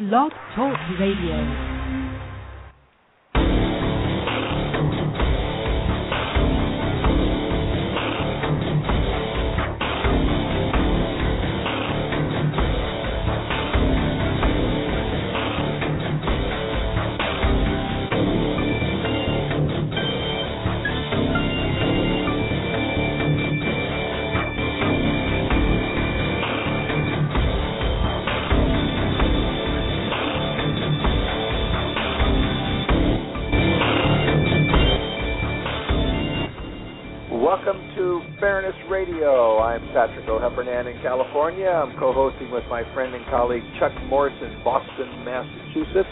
Blog Talk Radio. Patrick O'Heffernan in California. I'm co-hosting with my friend and colleague Chuck Morse in Boston, Massachusetts.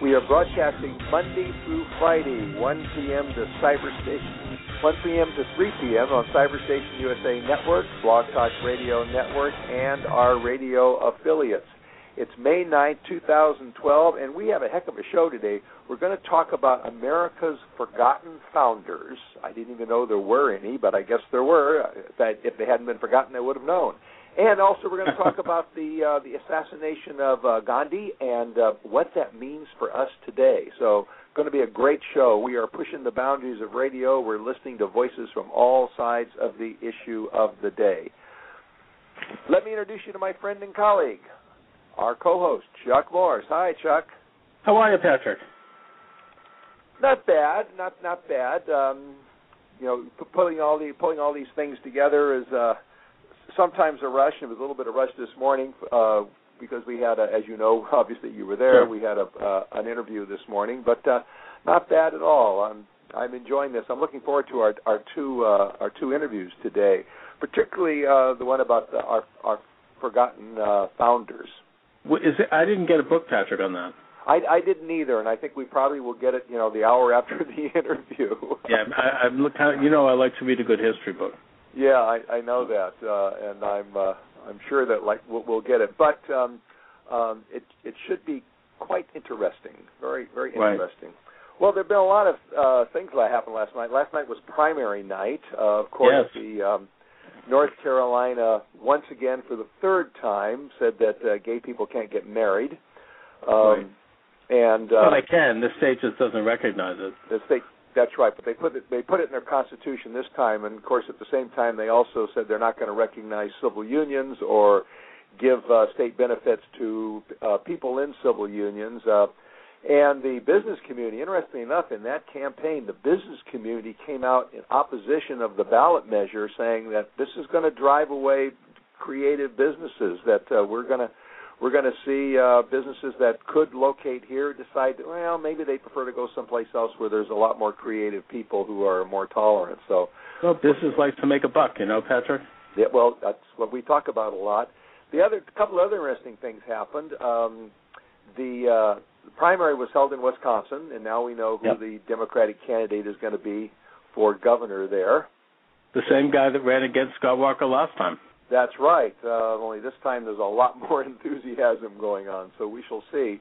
We are broadcasting Monday through Friday, 1 p.m. to Cyberstation, 1 p.m. to 3 p.m. on Cyberstation USA Network, Blog Talk Radio Network, and our radio affiliates. It's May 9, 2012, and we have a heck of a show today. We're going to talk about America's forgotten founders. I didn't even know there were any, but I guess there were. If they hadn't been forgotten, I would have known. And also, we're going to talk about the uh, the assassination of uh, Gandhi and uh, what that means for us today. So, going to be a great show. We are pushing the boundaries of radio. We're listening to voices from all sides of the issue of the day. Let me introduce you to my friend and colleague, our co-host Chuck Morse. Hi, Chuck. How are you, Patrick? Not bad, not not bad. Um, you know, pulling all the pulling all these things together is uh, sometimes a rush. It was a little bit of rush this morning uh, because we had, a, as you know, obviously you were there. Sure. We had a uh, an interview this morning, but uh, not bad at all. I'm I'm enjoying this. I'm looking forward to our our two uh, our two interviews today, particularly uh, the one about the, our our forgotten uh, founders. Is it, I didn't get a book, Patrick, on that. I, I didn't either, and I think we probably will get it, you know, the hour after the interview. yeah, I, I'm look. You know, I like to read a good history book. Yeah, I, I know that, uh, and I'm uh, I'm sure that like we'll, we'll get it, but um, um, it it should be quite interesting, very very interesting. Right. Well, there've been a lot of uh, things that happened last night. Last night was primary night. Uh, of course, yes. the um, North Carolina once again for the third time said that uh, gay people can't get married. Um, right. And uh, well, they can. The state just doesn't recognize it. The state. That's right, but they put it they put it in their constitution this time, and of course at the same time they also said they're not going to recognize civil unions or give uh, state benefits to uh, people in civil unions. Uh, and the business community, interestingly enough, in that campaign, the business community came out in opposition of the ballot measure, saying that this is going to drive away creative businesses. That uh, we're going to we're going to see uh, businesses that could locate here decide, well, maybe they prefer to go someplace else where there's a lot more creative people who are more tolerant. So, well, business likes to make a buck, you know, Patrick. Yeah, well, that's what we talk about a lot. The other a couple of other interesting things happened. Um, the, uh, the primary was held in Wisconsin, and now we know who yep. the Democratic candidate is going to be for governor there. The same guy that ran against Scott Walker last time. That's right. Uh, only this time there's a lot more enthusiasm going on, so we shall see.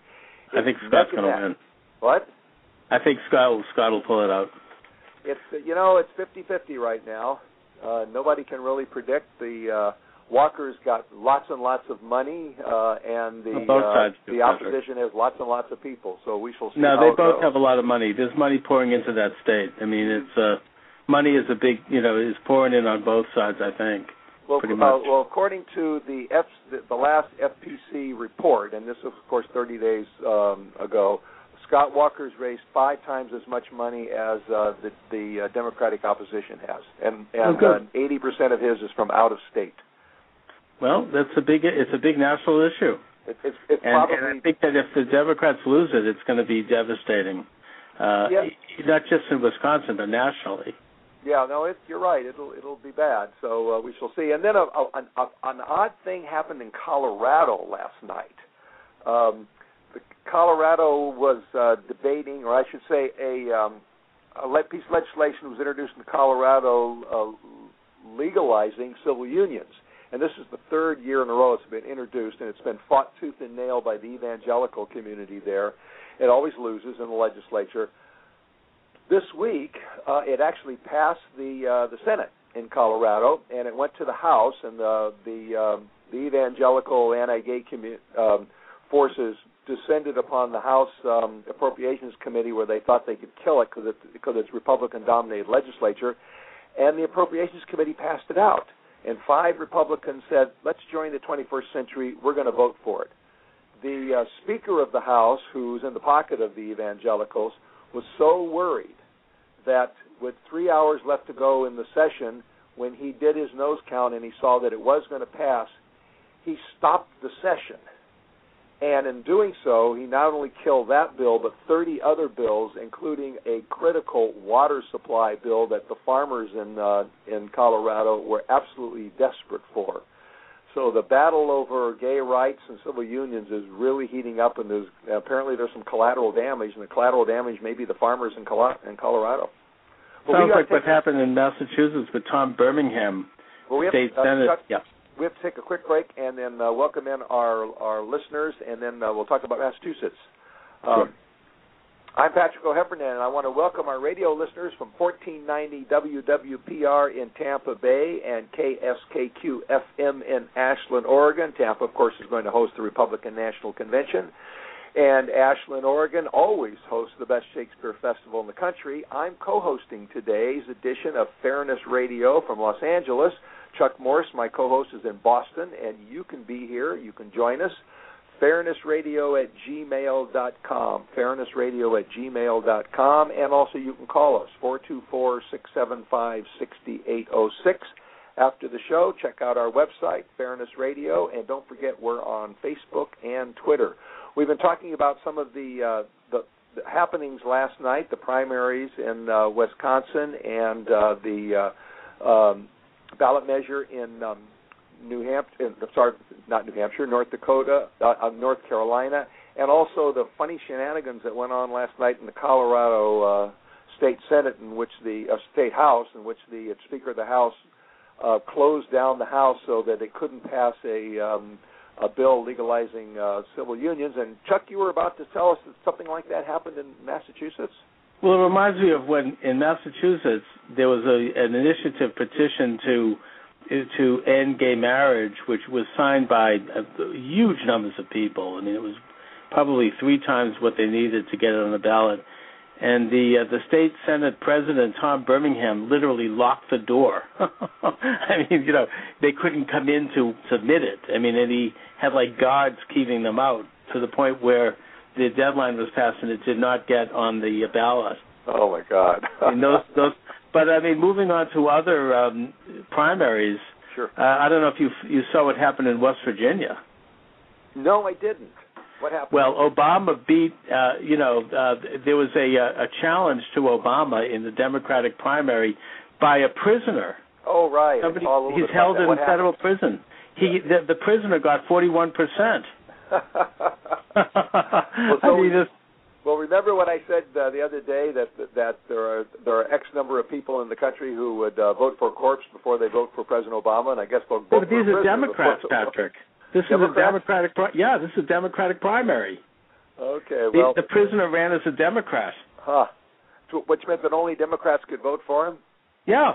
I think Scott's going to win. What? I think Scott will, Scott will pull it out. It's you know it's fifty fifty right now. Uh, nobody can really predict. The uh, Walker's got lots and lots of money, uh, and the uh, the opposition has lots and lots of people. So we shall see. No, they both goes. have a lot of money. There's money pouring into that state. I mean, it's uh, money is a big, you know, is pouring in on both sides. I think. Well, uh, well, according to the F, the, the last FEC report, and this was, of course, 30 days um, ago, Scott Walker's raised five times as much money as uh, the, the uh, Democratic opposition has, and and oh, uh, 80% of his is from out of state. Well, that's a big. It's a big national issue. It, it's it's and, probably and I think that if the Democrats lose it, it's going to be devastating. Uh, Yeah. Not just in Wisconsin, but nationally. Yeah, no, it, you're right. It'll it'll be bad. So uh, we shall see. And then a, a, an, a, an odd thing happened in Colorado last night. Um, the Colorado was uh, debating, or I should say, a, um, a le- piece of legislation was introduced in Colorado uh, legalizing civil unions. And this is the third year in a row it's been introduced, and it's been fought tooth and nail by the evangelical community there. It always loses in the legislature this week uh, it actually passed the uh, the Senate in Colorado, and it went to the House, and the the um, the evangelical anti-gay commu- um, forces descended upon the House um, Appropriations Committee, where they thought they could kill it because it, because it's Republican-dominated legislature, and the Appropriations Committee passed it out. And five Republicans said, "Let's join the 21st century. We're going to vote for it." The uh, Speaker of the House, who's in the pocket of the evangelicals, was so worried that with three hours left to go in the session, when he did his nose count and he saw that it was going to pass, he stopped the session. And in doing so, he not only killed that bill, but 30 other bills, including a critical water supply bill that the farmers in uh, in Colorado were absolutely desperate for. So the battle over gay rights and civil unions is really heating up, and there's apparently there's some collateral damage, and the collateral damage may be the farmers in, Col- in Colorado. Sounds like what happened in Massachusetts with Tom Birmingham, well, we have, state uh, senate. Chuck, yeah. We have to take a quick break and then uh, welcome in our our listeners, and then uh, we'll talk about Massachusetts. Um, sure. I'm Patrick O'Heffernan, and I want to welcome our radio listeners from 1490 WWPR in Tampa Bay and KSKQ FM in Ashland, Oregon. Tampa, of course, is going to host the Republican National Convention. And Ashland, Oregon always hosts the best Shakespeare festival in the country. I'm co hosting today's edition of Fairness Radio from Los Angeles. Chuck Morse, my co host, is in Boston, and you can be here. You can join us. Fairnessradio at gmail.com. Fairnessradio at gmail.com. And also you can call us, 424 675 6806. After the show, check out our website, Fairness Radio, and don't forget we're on Facebook and Twitter. We've been talking about some of the, uh, the, the happenings last night, the primaries in uh, Wisconsin and uh, the uh, um, ballot measure in um, New Hampshire. Sorry, not New Hampshire, North Dakota, uh, uh, North Carolina, and also the funny shenanigans that went on last night in the Colorado uh, State Senate, in which the uh, State House, in which the uh, Speaker of the House uh, closed down the House so that it couldn't pass a um, a bill legalizing uh, civil unions. And Chuck, you were about to tell us that something like that happened in Massachusetts. Well, it reminds me of when in Massachusetts there was a, an initiative petition to to end gay marriage, which was signed by huge numbers of people. I mean, it was probably three times what they needed to get it on the ballot. And the uh, the state senate president Tom Birmingham literally locked the door. I mean, you know, they couldn't come in to submit it. I mean, and he had like guards keeping them out to the point where the deadline was passed and it did not get on the ballot. Oh my God! and those those, but I mean, moving on to other um, primaries. Sure. Uh, I don't know if you you saw what happened in West Virginia. No, I didn't. What happened? Well, Obama beat. Uh, you know, uh, there was a a challenge to Obama in the Democratic primary by a prisoner. Oh right. Somebody, he's held in federal prison. He the, the prisoner got forty one percent. I mean, this, well, remember what I said uh, the other day that that there are there are X number of people in the country who would uh, vote for Corpse before they vote for President Obama, and I guess they'll vote but these are Democrats, Patrick. This Democrats? is a Democratic. Pri- yeah, this is a Democratic primary. Okay, well, the, the prisoner ran as a Democrat. Huh. Which meant that only Democrats could vote for him. Yeah.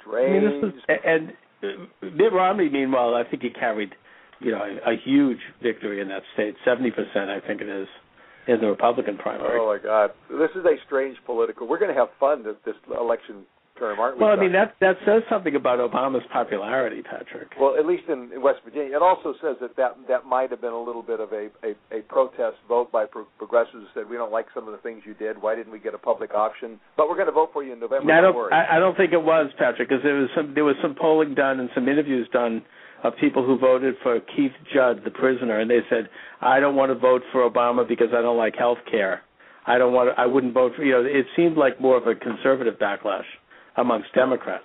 Strange. I mean, is, and Mitt Romney, meanwhile, I think he carried, you know, a, a huge victory in that state. Seventy percent, I think it is, in the Republican primary. Oh my God, this is a strange political. We're going to have fun this, this election term, aren't we? Well, I mean that that says something about Obama's popularity, Patrick. Well, at least in, West Virginia, it also says that that that might have been a little bit of a a, a protest vote by pro- progressives who said we don't like some of the things you did. Why didn't we get a public option? But we're going to vote for you in November. I don't, don't I, I don't think it was Patrick because there was some there was some polling done and some interviews done of people who voted for Keith Judd, the prisoner, and they said I don't want to vote for Obama because I don't like health care. I don't want. To, I wouldn't vote for. You know, it seemed like more of a conservative backlash amongst Democrats.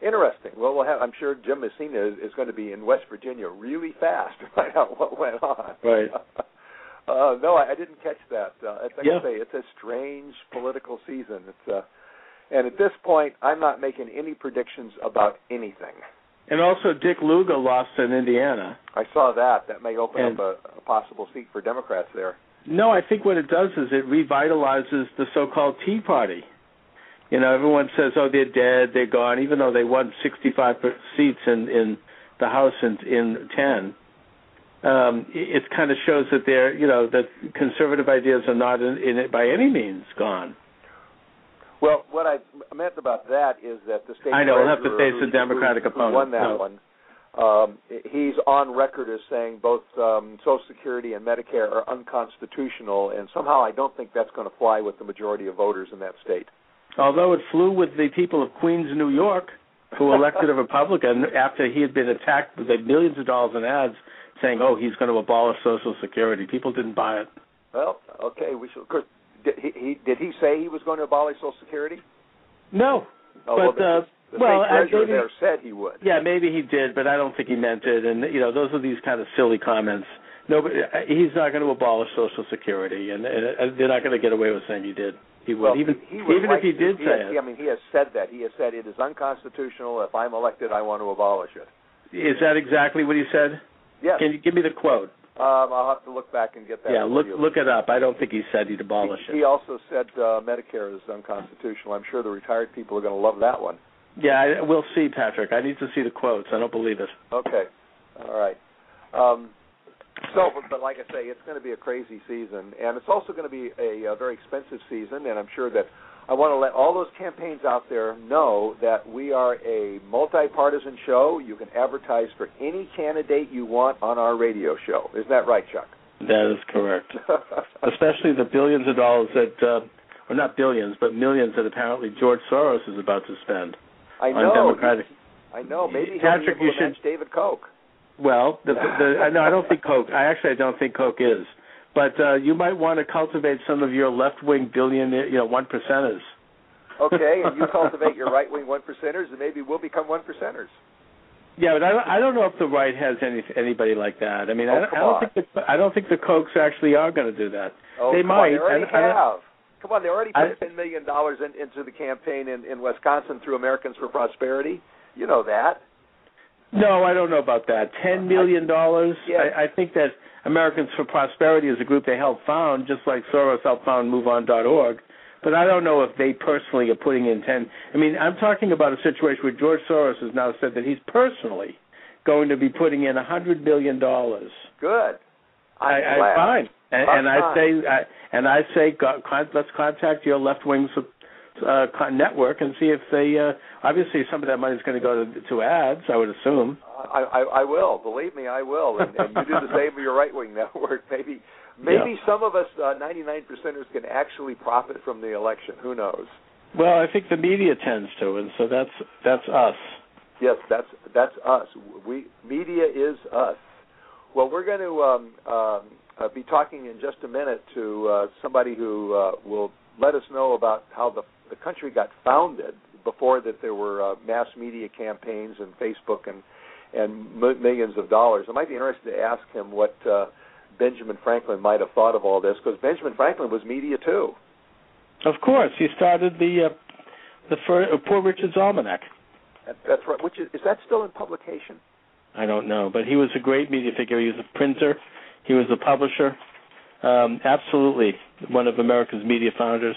Interesting. Well, we'll have, I'm sure Jim Messina is, is going to be in West Virginia really fast to find out what went on. Right. uh, no, I, I didn't catch that. Uh, it's, like yeah. I say, it's a strange political season. It's uh, and at this point, I'm not making any predictions about anything. And also, Dick Lugar lost in Indiana. I saw that. That may open And- up a, a possible seat for Democrats there. No, I think what it does is it revitalizes the so-called Tea Party. You know, everyone says, "Oh, they're dead, they're gone," even though they won 65 per- seats in in the House in in 10. um, it, it kind of shows that they're, you know, that conservative ideas are not in, in it by any means gone. Well, what I meant about that is that the state I know, we'll have to face the who- Democratic who, opponent, Who won that no. one. Um, he's on record as saying both um, Social Security and Medicare are unconstitutional, and somehow I don't think that's going to fly with the majority of voters in that state. Although it flew with the people of Queens, New York, who elected a Republican after he had been attacked with millions of dollars in ads saying, "Oh, he's going to abolish Social Security." People didn't buy it. Well, okay, we should. Of course, did he, he did he say he was going to abolish Social Security? No, Oh, but well, uh, the, the well, state treasurer maybe- there said he would. Yeah, maybe he did, but I don't think he meant it. And you know, those are these kind of silly comments. Nobody, he's not going to abolish Social Security, and, and they're not going to get away with saying he did. He would, Well, even he even like if he to- did say has, it. I mean, he has said that. He has said it is unconstitutional. If I'm elected, I want to abolish it. Is that exactly what he said? Yes. Can you give me the quote? Um, I'll have to look back and get that. yeah, look look it up. I don't think he said he'd abolish he, it. he also said uh, Medicare is unconstitutional. I'm sure the retired people are going to love that one. Yeah, I, we'll see, Patrick. I need to see the quotes. I don't believe it. Okay. All right. Um, so, but, but like I say, it's going to be a crazy season, and it's also going to be a, a very expensive season. And I'm sure that I want to let all those campaigns out there know that we are a multi-partisan show. You can advertise for any candidate you want on our radio show. Isn't that right, Chuck? That is correct. Especially the billions of dollars that, uh, or not billions, but millions that apparently George Soros is about to spend I on know. Democratic. I know. Maybe Patrick, you should- David Koch. Well, the, the, the, no, I don't think Koch. I actually I don't think Koch is. But uh, you might want to cultivate some of your left-wing billionaire, you know, one percenters. Okay, and you cultivate your right-wing one percenters, and maybe we'll become one percenters. Yeah, but I don't, I don't know if the right has any anybody like that. I mean, Oh, I, don't- I don't on. think the, I don't think the Kochs actually are going to do that. Oh, They come might. On, they already I- have. Come on, they already put ten million dollars in, into the campaign in, in Wisconsin through Americans for Prosperity. You know that. No, I don't know about that. Ten uh, million dollars. Yes. I, I think that Americans for Prosperity is a group they helped found, just like Soros helped found MoveOn.org. But I don't know if they personally are putting in ten. I mean, I'm talking about a situation where George Soros has now said that he's personally going to be putting in a hundred million dollars. Good. I'm I, I fine, and, and I say, I, and I say, go, con, let's contact your left wing uh, network and see if they. Uh, obviously, some of that money is going to go to, to ads. I would assume. I, I, I will. Believe me, I will. And, and you do the same with your right-wing network. Maybe, maybe some of us, uh, 99 percenters, can actually profit from the election. Who knows? Well, I think the media tends to, and so that's that's us. Yes, that's that's us. We media is us. Well, we're going to um, um, uh, be talking in just a minute to uh, somebody who uh, will let us know about how the the country got founded before that there were uh, mass media campaigns and Facebook and and m- millions of dollars. I might be interested to ask him what uh, Benjamin Franklin might have thought of all this because Benjamin Franklin was media too. Of course, he started the uh, the fir- uh, Poor Richard's Almanac. That, that's right. Which is is that still in publication? I don't know, but he was a great media figure. He was a printer. He was a publisher. Um, absolutely, one of America's media founders.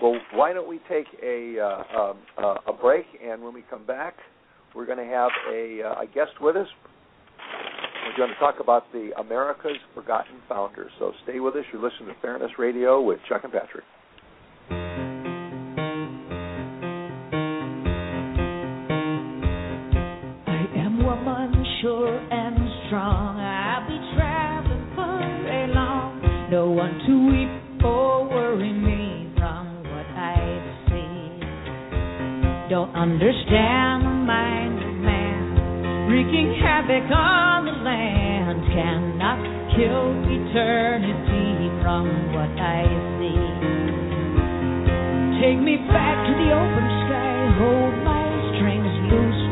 Well, why don't we take a uh, um, uh, a break, and when we come back, we're going to have a, uh, a guest with us. We're going to talk about the America's Forgotten Founders. So stay with us. You're listening to Fairness Radio with Chuck and Patrick. I am woman, sure understand the mind of man, wreaking havoc on the land. Cannot kill eternity from what I see. Take me back to the open sky, hold my strings loose.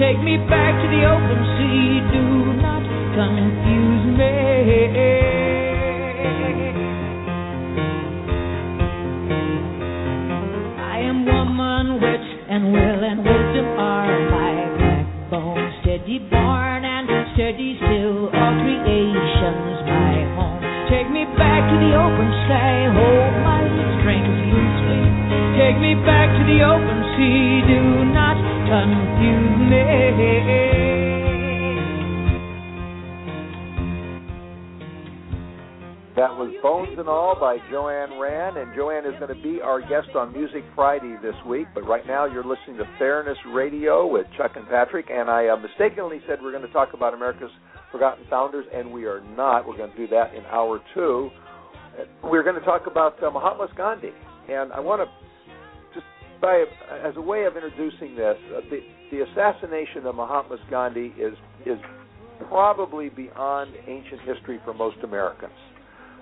Take me back to the open sea, do not confuse me. Steady still, all creation's my home. Take me back to the open sky, hold my strings loosely. Take me back to the open sea, do not confuse me. That was Bones and All by Joanne Rand, and Joanne is going to be our guest on Music Friday this week. But right now, you're listening to Fairness Radio with Chuck and Patrick, and I uh, mistakenly said we're going to talk about America's Forgotten Founders, and we are not. We're going to do that in hour two. We're going to talk about uh, Mahatma Gandhi, and I want to just by as a way of introducing this, uh, the the assassination of Mahatma Gandhi is is probably beyond ancient history for most Americans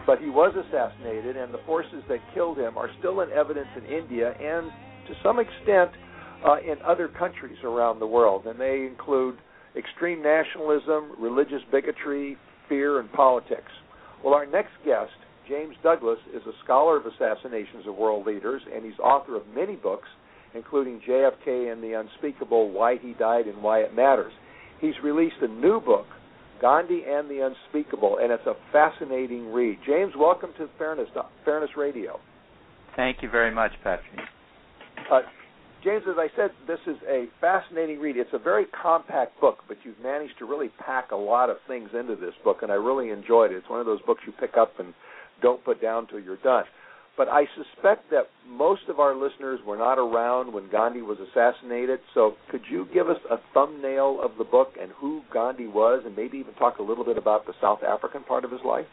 but he was assassinated, and the forces that killed him are still in evidence in India and to some extent uh, in other countries around the world. And they include extreme nationalism, religious bigotry, fear, and politics. Well, our next guest, James Douglas, is a scholar of assassinations of world leaders, and he's author of many books, including JFK and the Unspeakable Why He Died and Why It Matters. He's released a new book Gandhi and the Unspeakable, and it's a fascinating read. James, welcome to Fairness Fairness Radio. Thank you very much, Patrick. Uh, James, as I said, this is a fascinating read. It's a very compact book, but you've managed to really pack a lot of things into this book, and I really enjoyed it. It's one of those books you pick up and don't put down till you're done. But I suspect that most of our listeners were not around when Gandhi was assassinated. So could you give us a thumbnail of the book and who Gandhi was, and maybe even talk a little bit about the South African part of his life?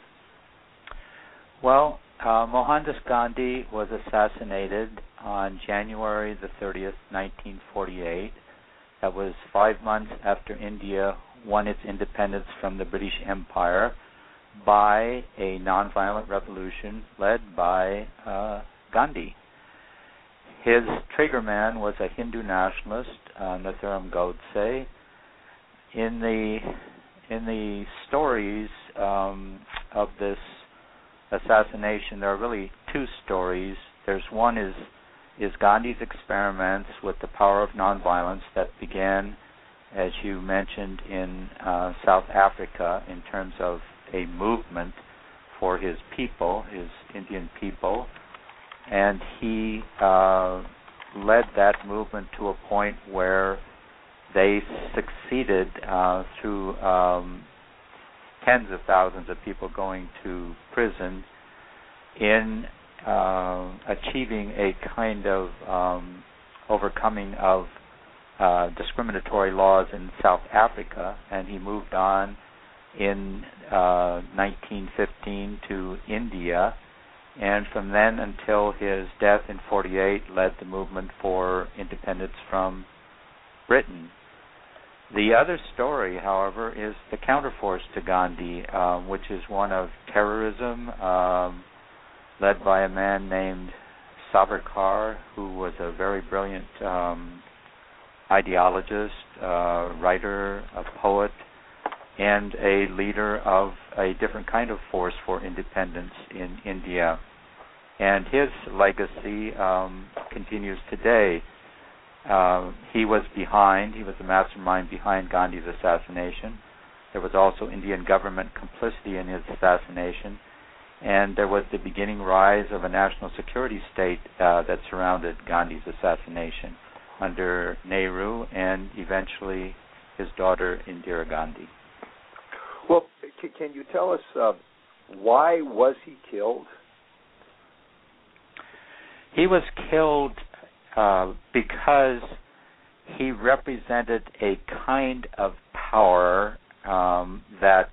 Well, uh, Mohandas Gandhi was assassinated on January the 30th, 1948. That was five months after India won its independence from the British Empire by a nonviolent revolution led by uh, Gandhi. His triggerman was a Hindu nationalist, uh, Nathuram Godse. In the in the stories um, of this assassination, there are really two stories. There's one is is Gandhi's experiments with the power of nonviolence that began, as you mentioned, in uh, South Africa in terms of a movement for his people, his Indian people, and he uh, led that movement to a point where they succeeded uh, through um, tens of thousands of people going to prison in uh, achieving a kind of um, overcoming of uh, discriminatory laws in South Africa, and he moved on in uh, 1915 to India, and from then until his death in 48 led the movement for independence from Britain. The other story, however, is the counterforce to Gandhi, um, which is one of terrorism, um, led by a man named Savarkar, who was a very brilliant um, ideologist, uh, writer, a poet, and a leader of a different kind of force for independence in India. And his legacy um, continues today. Uh, he was behind, he was the mastermind behind Gandhi's assassination. There was also Indian government complicity in his assassination. And there was the beginning rise of a national security state uh, that surrounded Gandhi's assassination under Nehru and eventually his daughter Indira Gandhi. Well, c- can you tell us uh, why was he killed? He was killed uh, because he represented a kind of power um, that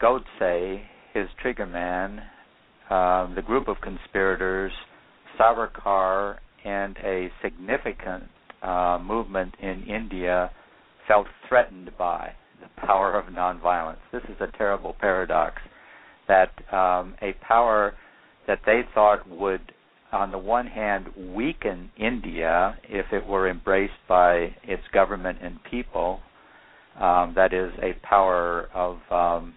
Godse, his triggerman, um, the group of conspirators, Savarkar, and a significant uh, movement in India felt threatened by the power of nonviolence. This is a terrible paradox that um, a power that they thought would, on the one hand, weaken India if it were embraced by its government and people. Um, that is a power of um,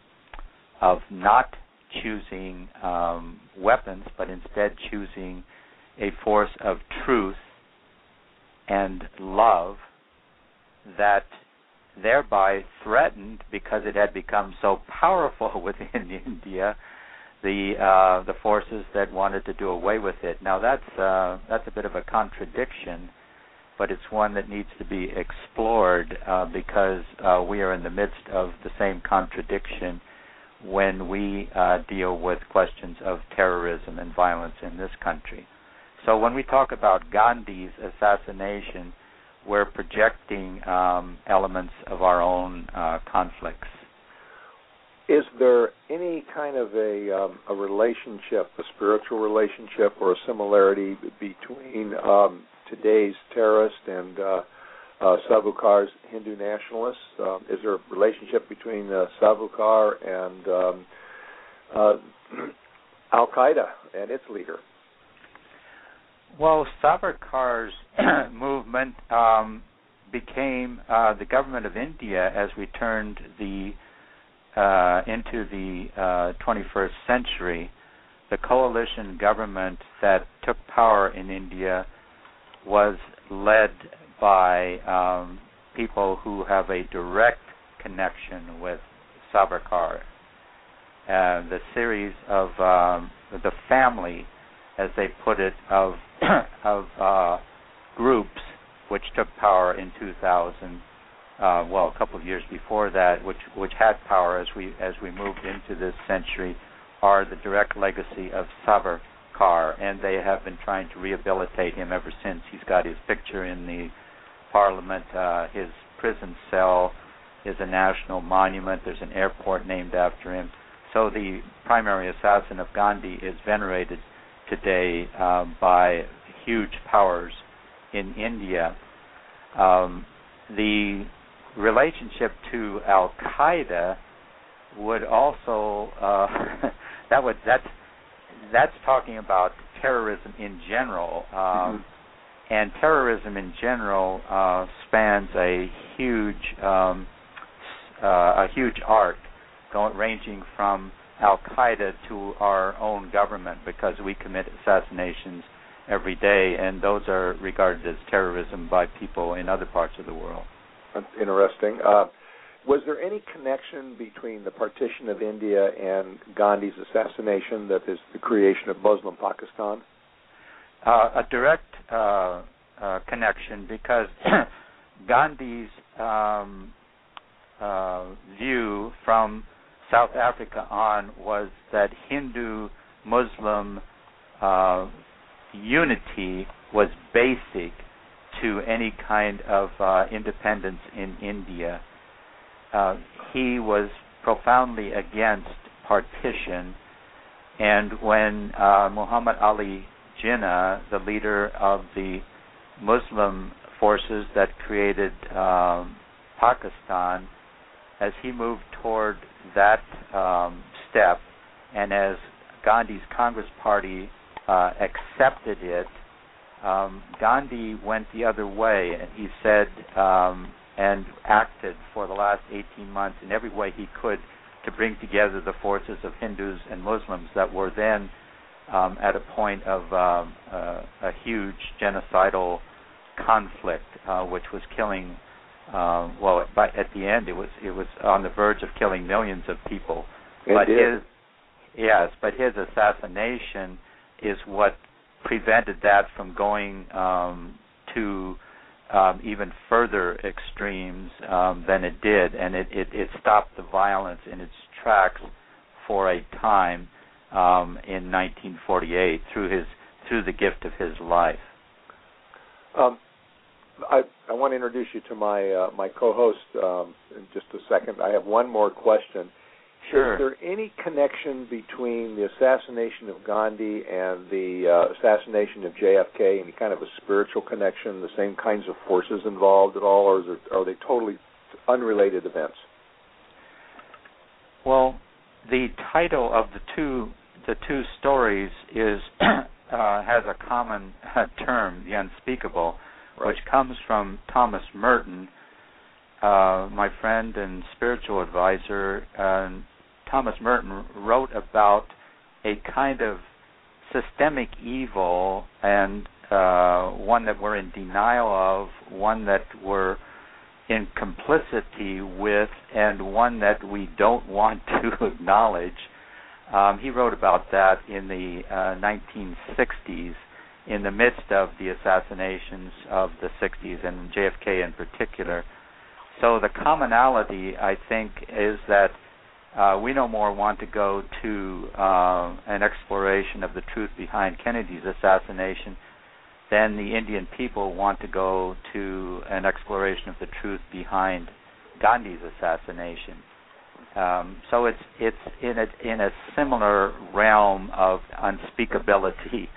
of not choosing um, weapons, but instead choosing a force of truth and love that thereby threatened because it had become so powerful within India the uh, the forces that wanted to do away with it. Now that's uh, that's a bit of a contradiction, but it's one that needs to be explored uh, because uh, we are in the midst of the same contradiction when we uh, deal with questions of terrorism and violence in this country. So when we talk about Gandhi's assassination, we're projecting um, elements of our own uh, conflicts. Is there any kind of a um, a relationship, a spiritual relationship, or a similarity between um, today's terrorist and uh, uh, Savarkar's Hindu nationalists? Um, is there a relationship between uh, Savarkar and um, uh, Al Qaeda and its leader? Well, Savarkar's movement um, became uh, the government of India as we turned the uh, into the uh, 21st century. The coalition government that took power in India was led by um, people who have a direct connection with Savarkar. Uh, the series of um, the family, as they put it, of of uh, groups which took power in 2000. Uh, well, a couple of years before that, which which had power as we as we moved into this century, are the direct legacy of Savarkar, and they have been trying to rehabilitate him ever since. He's got his picture in the Parliament. Uh, his prison cell is a national monument. There's an airport named after him. So the primary assassin of Gandhi is venerated today um, by huge powers in India. Um, the relationship to Al Qaeda would also uh, that would that's that's talking about terrorism in general. Um, mm-hmm and terrorism in general uh, spans a huge um, uh, a huge arc, going, ranging from Al Qaeda to our own government, because we commit assassinations every day, and those are regarded as terrorism by people in other parts of the world. That's interesting. Uh, was there any connection between the partition of India and Gandhi's assassination, that is the creation of Muslim Pakistan? Uh, a direct uh, uh, connection because Gandhi's um, uh, view from South Africa on was that Hindu Muslim uh, unity was basic to any kind of uh, independence in India. Uh, he was profoundly against partition, and when uh, Muhammad Ali Jinnah, the leader of the Muslim forces that created um, Pakistan, as he moved toward that um, step, and as Gandhi's Congress Party uh, accepted it, um, Gandhi went the other way, and he said um, and acted for the last 18 months in every way he could to bring together the forces of Hindus and Muslims that were then um, at a point of um, uh, a huge genocidal conflict, uh, which was killing. Uh, well, by, at the end, it was it was on the verge of killing millions of people. It but did. his yes, but his assassination is what prevented that from going um, to um, even further extremes um, than it did, and it, it, it stopped the violence in its tracks for a time um, in 1948 through his through the gift of his life. Um, I, I want to introduce you to my uh, my co-host um, in just a second. I have one more question. Sure. Is there any connection between the assassination of Gandhi and the uh, assassination of JFK? Any kind of a spiritual connection? The same kinds of forces involved at all, or it, are they totally unrelated events? Well, the title of the two the two stories is uh, has a common term, the unspeakable right. which comes from Thomas Merton, uh, my friend and spiritual advisor. Uh, Thomas Merton wrote about a kind of systemic evil and uh, one that we're in denial of, one that we're in complicity with, and one that we don't want to acknowledge. Um, he wrote about that in the uh, 1960s in the midst of the assassinations of the 60s and JFK in particular. So the commonality, I think, is that uh, we no more want to go to uh, an exploration of the truth behind Kennedy's assassination than the Indian people want to go to an exploration of the truth behind Gandhi's assassination. Um, so it's it's in a in a similar realm of unspeakability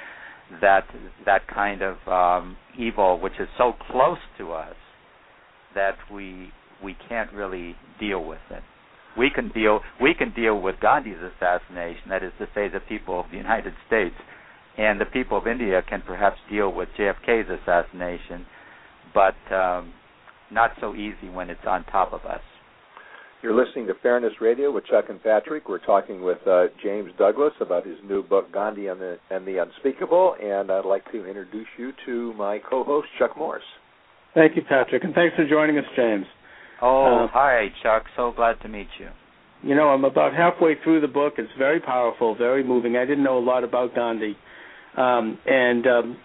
that that kind of um, evil, which is so close to us that we we can't really deal with it. We can deal we can deal with Gandhi's assassination. That is to say, the people of the United States and the people of India can perhaps deal with JFK's assassination, but um, not so easy when it's on top of us. You're listening to Fairness Radio with Chuck and Patrick. We're talking with uh, James Douglas about his new book, Gandhi and the, and the Unspeakable, and I'd like to introduce you to my co-host, Chuck Morse. Thank you, Patrick, and thanks for joining us, James. Oh, uh, hi, Chuck. So glad to meet you. You know, I'm about halfway through the book. It's very powerful, very moving. I didn't know a lot about Gandhi. Um, and um,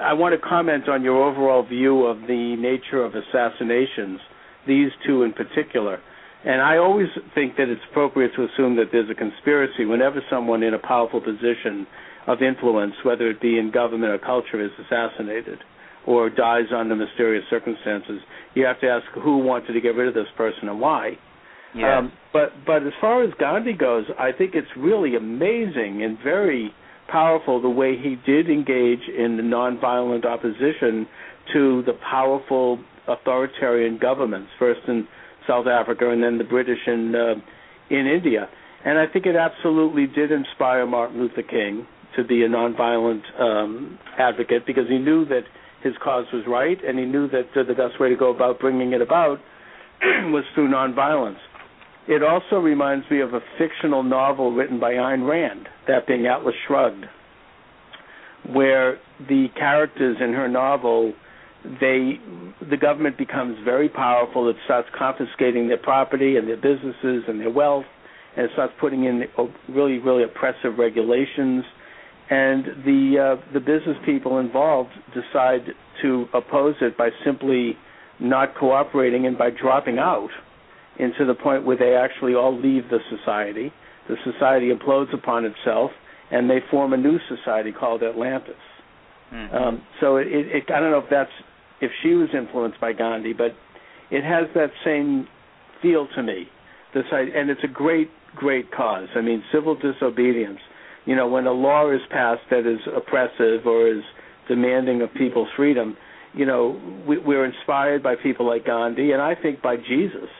I want to comment on your overall view of the nature of assassinations, these two in particular. And I always think that it's appropriate to assume that there's a conspiracy whenever someone in a powerful position of influence, whether it be in government or culture, is assassinated or dies under mysterious circumstances. You have to ask who wanted to get rid of this person and why. Yes. Um, but but as far as Gandhi goes, I think it's really amazing and very powerful the way he did engage in the nonviolent opposition to the powerful authoritarian governments, first in South Africa and then the British in uh, in India. And I think it absolutely did inspire Martin Luther King to be a nonviolent um, advocate because he knew that his cause was right, and he knew that uh, the best way to go about bringing it about was through nonviolence. It also reminds me of a fictional novel written by Ayn Rand, that being Atlas Shrugged, where the characters in her novel they the government becomes very powerful. It starts confiscating their property and their businesses and their wealth, and it starts putting in really really oppressive regulations. And the uh, the business people involved decide to oppose it by simply not cooperating and by dropping out into the point where they actually all leave the society. The society implodes upon itself, and they form a new society called Atlantis. Mm-hmm. Um, so it, it, I don't know if that's if she was influenced by Gandhi, but it has that same feel to me. This and it's a great, great cause. I mean, civil disobedience. You know, when a law is passed that is oppressive or is demanding of people's freedom, you know, we, we're inspired by people like Gandhi, and I think by Jesus,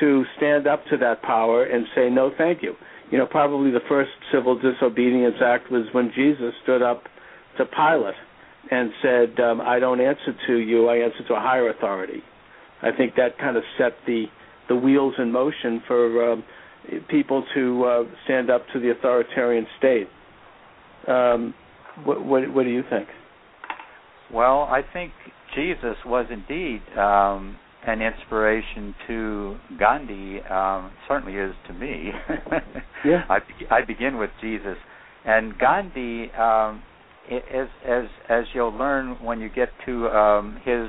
to stand up to that power and say no, thank you. You know, probably the first civil disobedience act was when Jesus stood up to Pilate and said, um, "I don't answer to you. I answer to a higher authority." I think that kind of set the the wheels in motion for um, people to uh, stand up to the authoritarian state. Um, what, what, what do you think? Well, I think Jesus was indeed um, an inspiration to Gandhi. Um, certainly is to me. yeah. I, I begin with Jesus, and Gandhi. As as as you'll learn when you get to um, his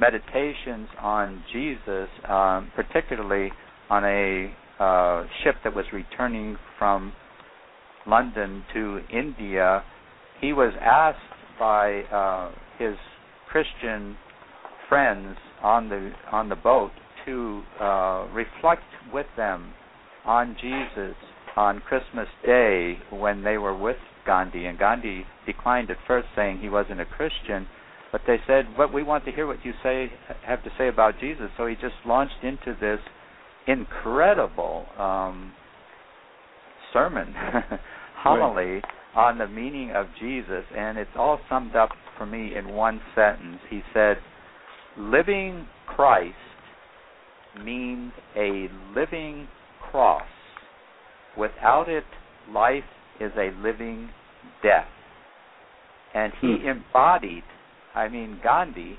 meditations on Jesus, um, particularly on a uh, ship that was returning from London to India, he was asked by uh, his Christian friends on the on the boat to uh, reflect with them on Jesus on Christmas Day when they were with Gandhi, and Gandhi declined at first, saying he wasn't a Christian. But they said, "But we want to hear what you say have to say about Jesus." So he just launched into this incredible um, sermon, homily on the meaning of Jesus, and it's all summed up for me in one sentence. He said, "Living Christ means a living cross. Without it, life is a living death. And he hmm. embodied, I mean, Gandhi,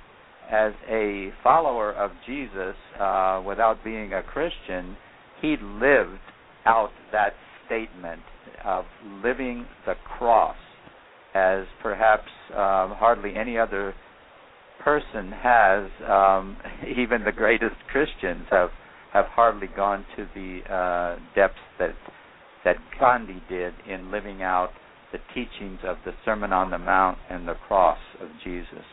as a follower of Jesus uh, without being a Christian, he lived out that statement of living the cross as perhaps um, hardly any other person has. Um, even the greatest Christians have have hardly gone to the uh, depths that that Gandhi did in living out the teachings of the Sermon on the Mount and the cross of Jesus.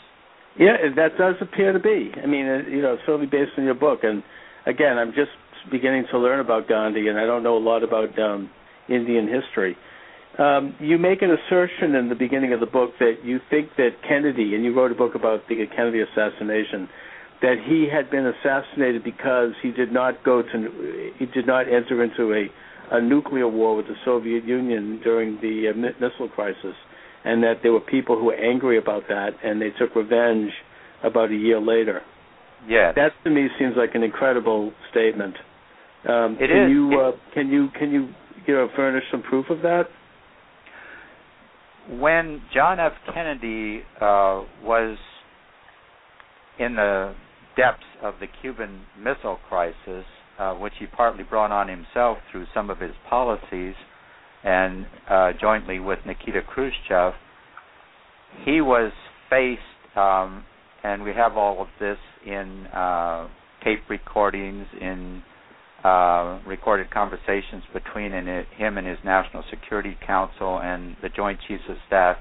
Yeah, that does appear to be. I mean, uh, you know, it's certainly based on your book. And again, I'm just beginning to learn about Gandhi, and I don't know a lot about um, Indian history. Um, you make an assertion in the beginning of the book that you think that Kennedy, and you wrote a book about the Kennedy assassination, that he had been assassinated because he did not go to, he did not enter into a, a nuclear war with the Soviet Union during the uh, missile crisis and that there were people who were angry about that and they took revenge about a year later. Yes. That to me seems like an incredible statement. Um, it can is. you uh, can you can you you know furnish some proof of that? When John F. Kennedy uh, was in the depths of the Cuban Missile Crisis, uh, which he partly brought on himself through some of his policies, and uh, jointly with Nikita Khrushchev, he was faced, um, and we have all of this in uh, tape recordings, in uh, recorded conversations between him and his National Security Council and the Joint Chiefs of Staff.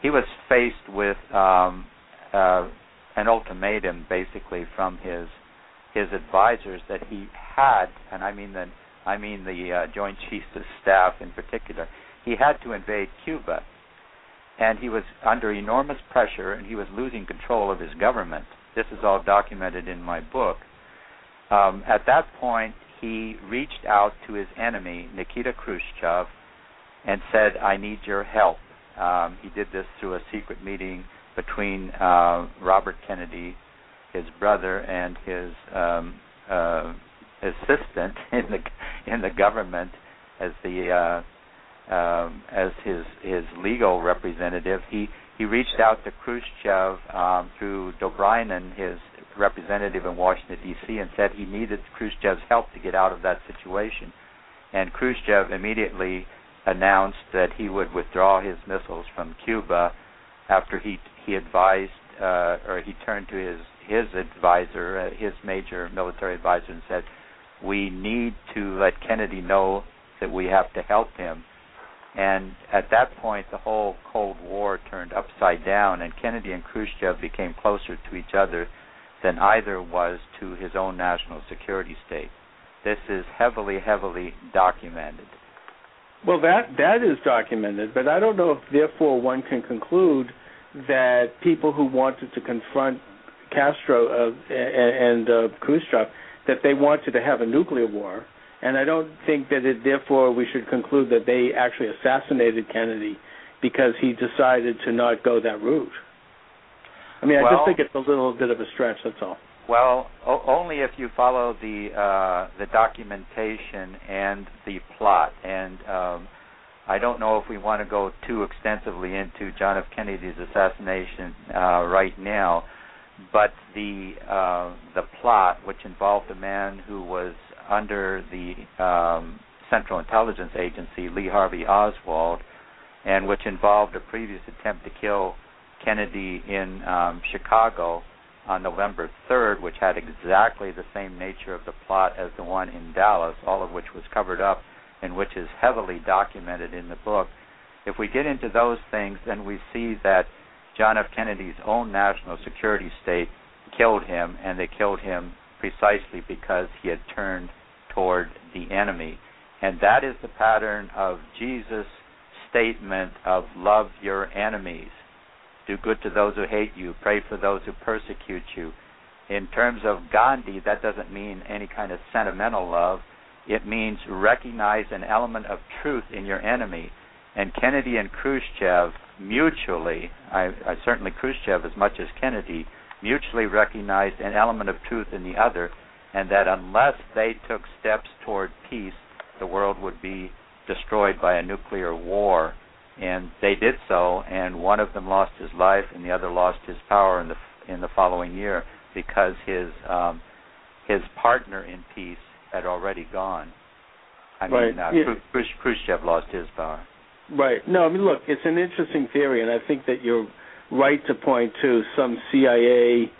He was faced with um, uh, an ultimatum, basically, from his his advisors that he had, and I mean the I mean the uh, Joint Chiefs of Staff in particular, he had to invade Cuba. And he was under enormous pressure and he was losing control of his government. This is all documented in my book. Um, at that point, he reached out to his enemy, Nikita Khrushchev, and said, I need your help. Um, he did this through a secret meeting between uh, Robert Kennedy, his brother, and his um, uh, assistant in the in the government as the uh, um, as his his legal representative. He he reached out to Khrushchev um, through Dobrynin, his representative in Washington D.C., and said he needed Khrushchev's help to get out of that situation. And Khrushchev immediately announced that he would withdraw his missiles from Cuba after he he advised uh, or he turned to his his advisor, uh, his major military advisor, and said, we need to let Kennedy know that we have to help him. And at that point, the whole Cold War turned upside down, and Kennedy and Khrushchev became closer to each other than either was to his own national security state. This is heavily, heavily documented. Well, that that is documented, but I don't know if therefore one can conclude that people who wanted to confront Castro uh, and, and uh, Khrushchev that they wanted to have a nuclear war, and I don't think that it, therefore we should conclude that they actually assassinated Kennedy because he decided to not go that route. I mean, well, I just think it's a little bit of a stretch. That's all. Well, o- only if you follow the uh, the documentation and the plot. And um, I don't know if we want to go too extensively into John F. Kennedy's assassination uh, right now but the uh, the plot, which involved a man who was under the um, Central Intelligence Agency, Lee Harvey Oswald, and which involved a previous attempt to kill Kennedy in um, Chicago on November 3rd, which had exactly the same nature of the plot as the one in Dallas, all of which was covered up and which is heavily documented in the book. If we get into those things, then we see that John F. Kennedy's own national security state killed him, and they killed him precisely because he had turned toward the enemy. And that is the pattern of Jesus' statement of love your enemies. Do good to those who hate you. Pray for those who persecute you. In terms of Gandhi, that doesn't mean any kind of sentimental love. It means recognize an element of truth in your enemy. And Kennedy and Khrushchev mutually, I, I certainly Khrushchev as much as Kennedy, mutually recognized an element of truth in the other, and that unless they took steps toward peace, the world would be destroyed by a nuclear war. And they did so, and one of them lost his life, and the other lost his power in the in the following year because his um, his partner in peace had already gone. I right. mean, uh, yeah. Khrushchev lost his power. Right. No, I mean, look, it's an interesting theory, and I think that you're right to point to some CIA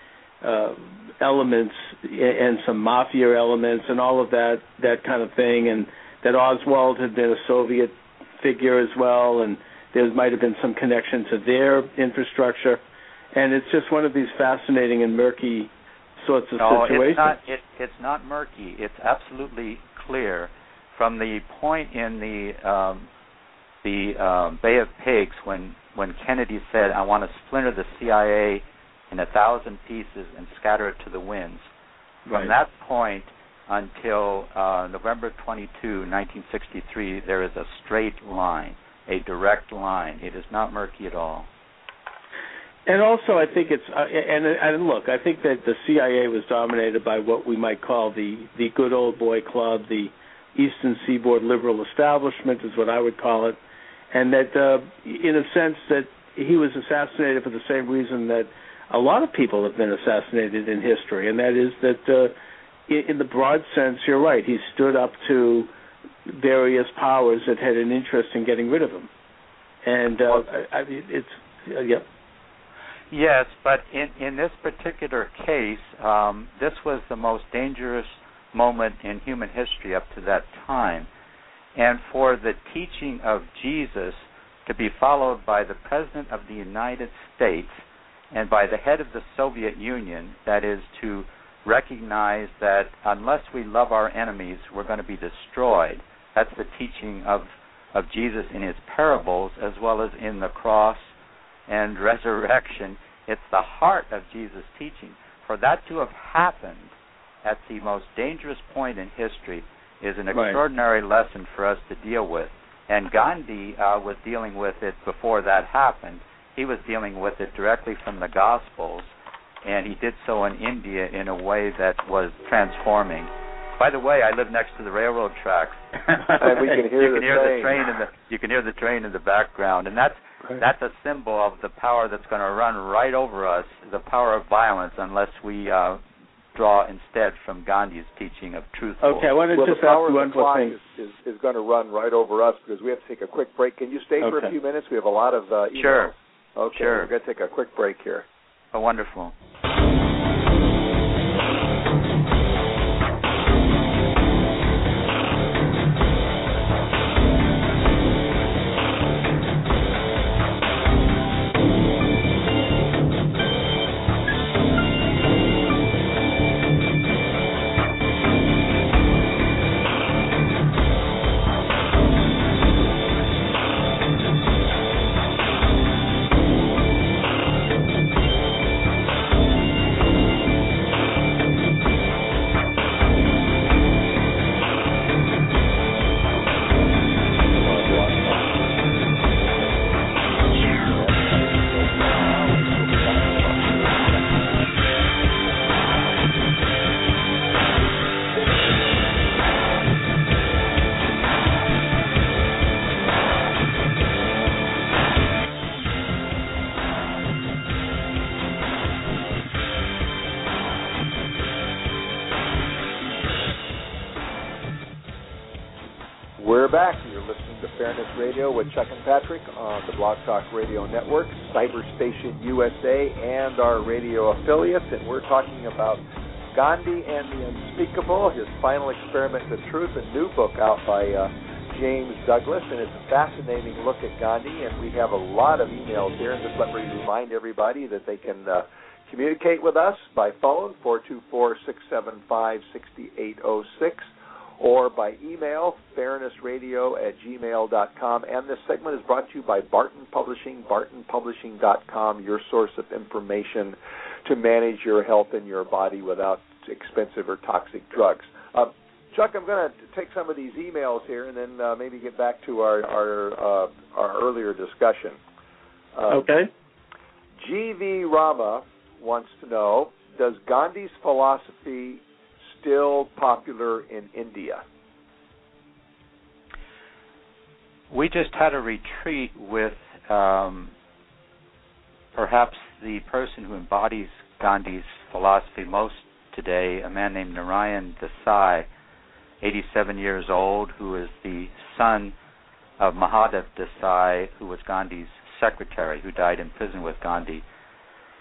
uh, elements and some mafia elements and all of that that kind of thing, and that Oswald had been a Soviet figure as well, and there might have been some connection to their infrastructure, and it's just one of these fascinating and murky sorts of no, situations. it's not. It, it's not murky. It's absolutely clear from the point in the um, the um, Bay of Pigs when when Kennedy said, "I want to splinter the CIA in a thousand pieces and scatter it to the winds." Right. From that point until uh, November 22, 1963, there is a straight line, a direct line. It is not murky at all. And also, I think it's uh, and and look, I think that the CIA was dominated by what we might call the the good old boy club, the Eastern Seaboard liberal establishment is what I would call it, and that uh, in a sense that he was assassinated for the same reason that a lot of people have been assassinated in history, and that is that uh, in, in the broad sense, you're right. He stood up to various powers that had an interest in getting rid of him, and uh, I, I it's uh, yep. Yes, but in in this particular case, um, this was the most dangerous moment in human history up to that time, and for the teaching of Jesus to be followed by the President of the United States and by the head of the Soviet Union, that is to recognize that unless we love our enemies, we're going to be destroyed. That's the teaching of of Jesus in his parables as well as in the cross and resurrection. It's the heart of Jesus' teaching. For that to have happened at the most dangerous point in history is an Right. extraordinary lesson for us to deal with. And Gandhi uh, was dealing with it before that happened. He was dealing with it directly from the Gospels, and he did so in India in a way that was transforming. By the way, I live next to the railroad tracks. And we can hear you the can hear train. the train in the you can hear the train in the background, and that's that's a symbol of the power that's going to run right over us, the power of violence, unless we uh, draw instead from Gandhi's teaching of truthful. Okay, I want to well, just ask you one more thing. is, is, is going to run right over us because we have to take a quick break. Can you stay for a few minutes? We have a lot of uh, emails. Sure. Okay, Sure. we're going to take a quick break here. Oh, wonderful. Radio with Chuck and Patrick on the Blog Talk Radio Network, Cyberstation USA, and our radio affiliates. And we're talking about Gandhi and the Unspeakable, his final experiment to truth, a new book out by uh, James Douglas. And it's a fascinating look at Gandhi. And we have a lot of emails here. And just let me remind everybody that they can. Uh, Communicate with us by phone, 424 675 6806 or by email, fairnessradio at gmail.com. And this segment is brought to you by Barton Publishing, bartonpublishing.com, your source of information to manage your health and your body without expensive or toxic drugs. Uh, Chuck, I'm going to take some of these emails here and then uh, maybe get back to our our, uh, our earlier discussion. Uh, Okay. G.V. Rama wants to know Does Gandhi's philosophy still popular in India? We just had a retreat with um, perhaps the person who embodies Gandhi's philosophy most today, a man named Narayan Desai, 87 years old, who is the son of Mahadev Desai, who was Gandhi's secretary, who died in prison with Gandhi.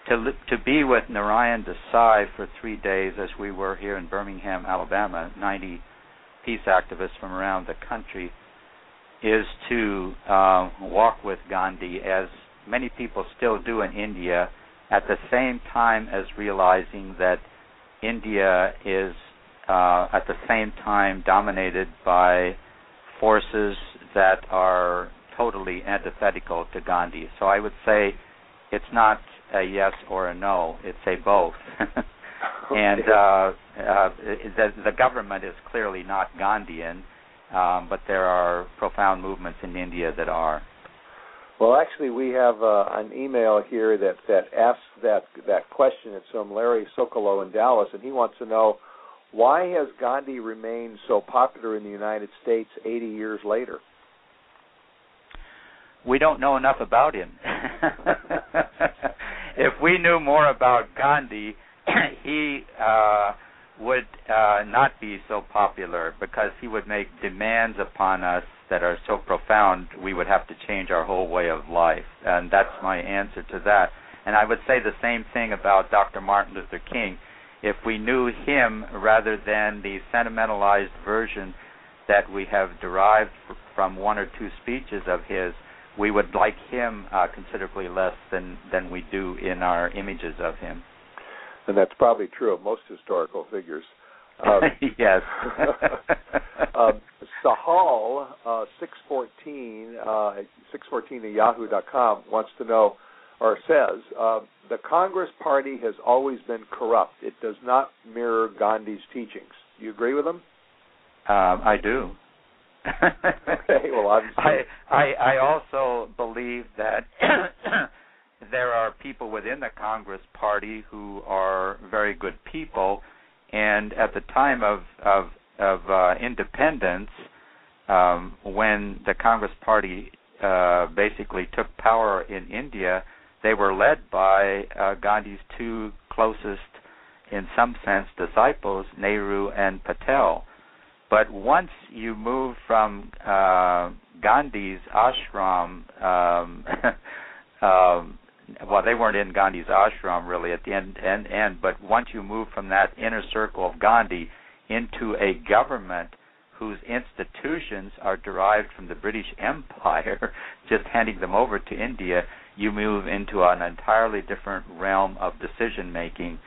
To to be with Narayan Desai for three days, as we were here in Birmingham, Alabama, 90 peace activists from around the country, is to uh, walk with Gandhi, as many people still do in India, at the same time as realizing that India is uh, at the same time dominated by forces that are totally antithetical to Gandhi. So I would say it's not a yes or a no; it's a both. and uh, uh, the, the government is clearly not Gandhian, um, but there are profound movements in India that are. Well, actually, we have uh, an email here that that asks that that question. It's from Larry Sokolow in Dallas, and he wants to know why has Gandhi remained so popular in the United States 80 years later? We don't know enough about him. if we knew more about Gandhi, he uh, would uh, not be so popular because he would make demands upon us that are so profound we would have to change our whole way of life. And that's my answer to that. And I would say the same thing about Dr. Martin Luther King if we knew him rather than the sentimentalized version that we have derived from one or two speeches of his, we would like him uh, considerably less than than we do in our images of him. And that's probably true of most historical figures. Um, yes. um, Sahal uh, six fourteen uh, six fourteen at yahoo.com wants to know or says uh, the Congress Party has always been corrupt. It does not mirror Gandhi's teachings. Do you agree with him? Um, I do. Well, obviously. I, I I also believe that there are people within the Congress Party who are very good people, and at the time of of of uh, independence, um, when the Congress Party uh, basically took power in India, they were led by uh, Gandhi's two closest, in some sense, disciples, Nehru and Patel. But once you move from uh, Gandhi's ashram, um, um, well, they weren't in Gandhi's ashram really at the end, end, end, but once you move from that inner circle of Gandhi into a government whose institutions are derived from the British Empire, just handing them over to India, you move into an entirely different realm of decision making.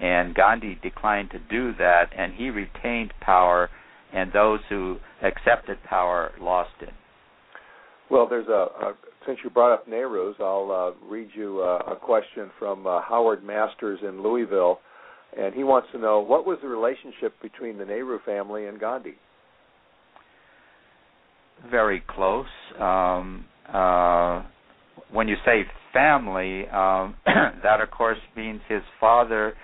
And Gandhi declined to do that, and he retained power, and those who accepted power lost it. Well, there's a, a since you brought up Nehru's, I'll uh, read you uh, a question from uh, Howard Masters in Louisville, and he wants to know what was the relationship between the Nehru family and Gandhi. Very close. Um, uh, when you say family, um, that of course means his father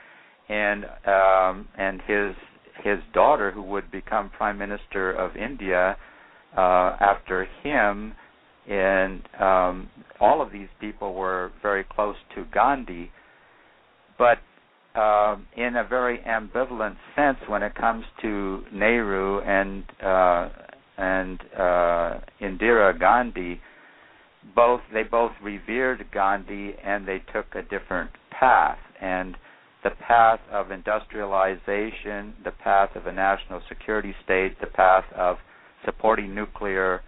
and um, and his his daughter, who would become prime minister of India uh, after him, and um, all of these people were very close to Gandhi, but um, in a very ambivalent sense when it comes to Nehru and uh, and uh, Indira Gandhi both they both revered Gandhi and they took a different path. And the path of industrialization, the path of a national security state, the path of supporting nuclear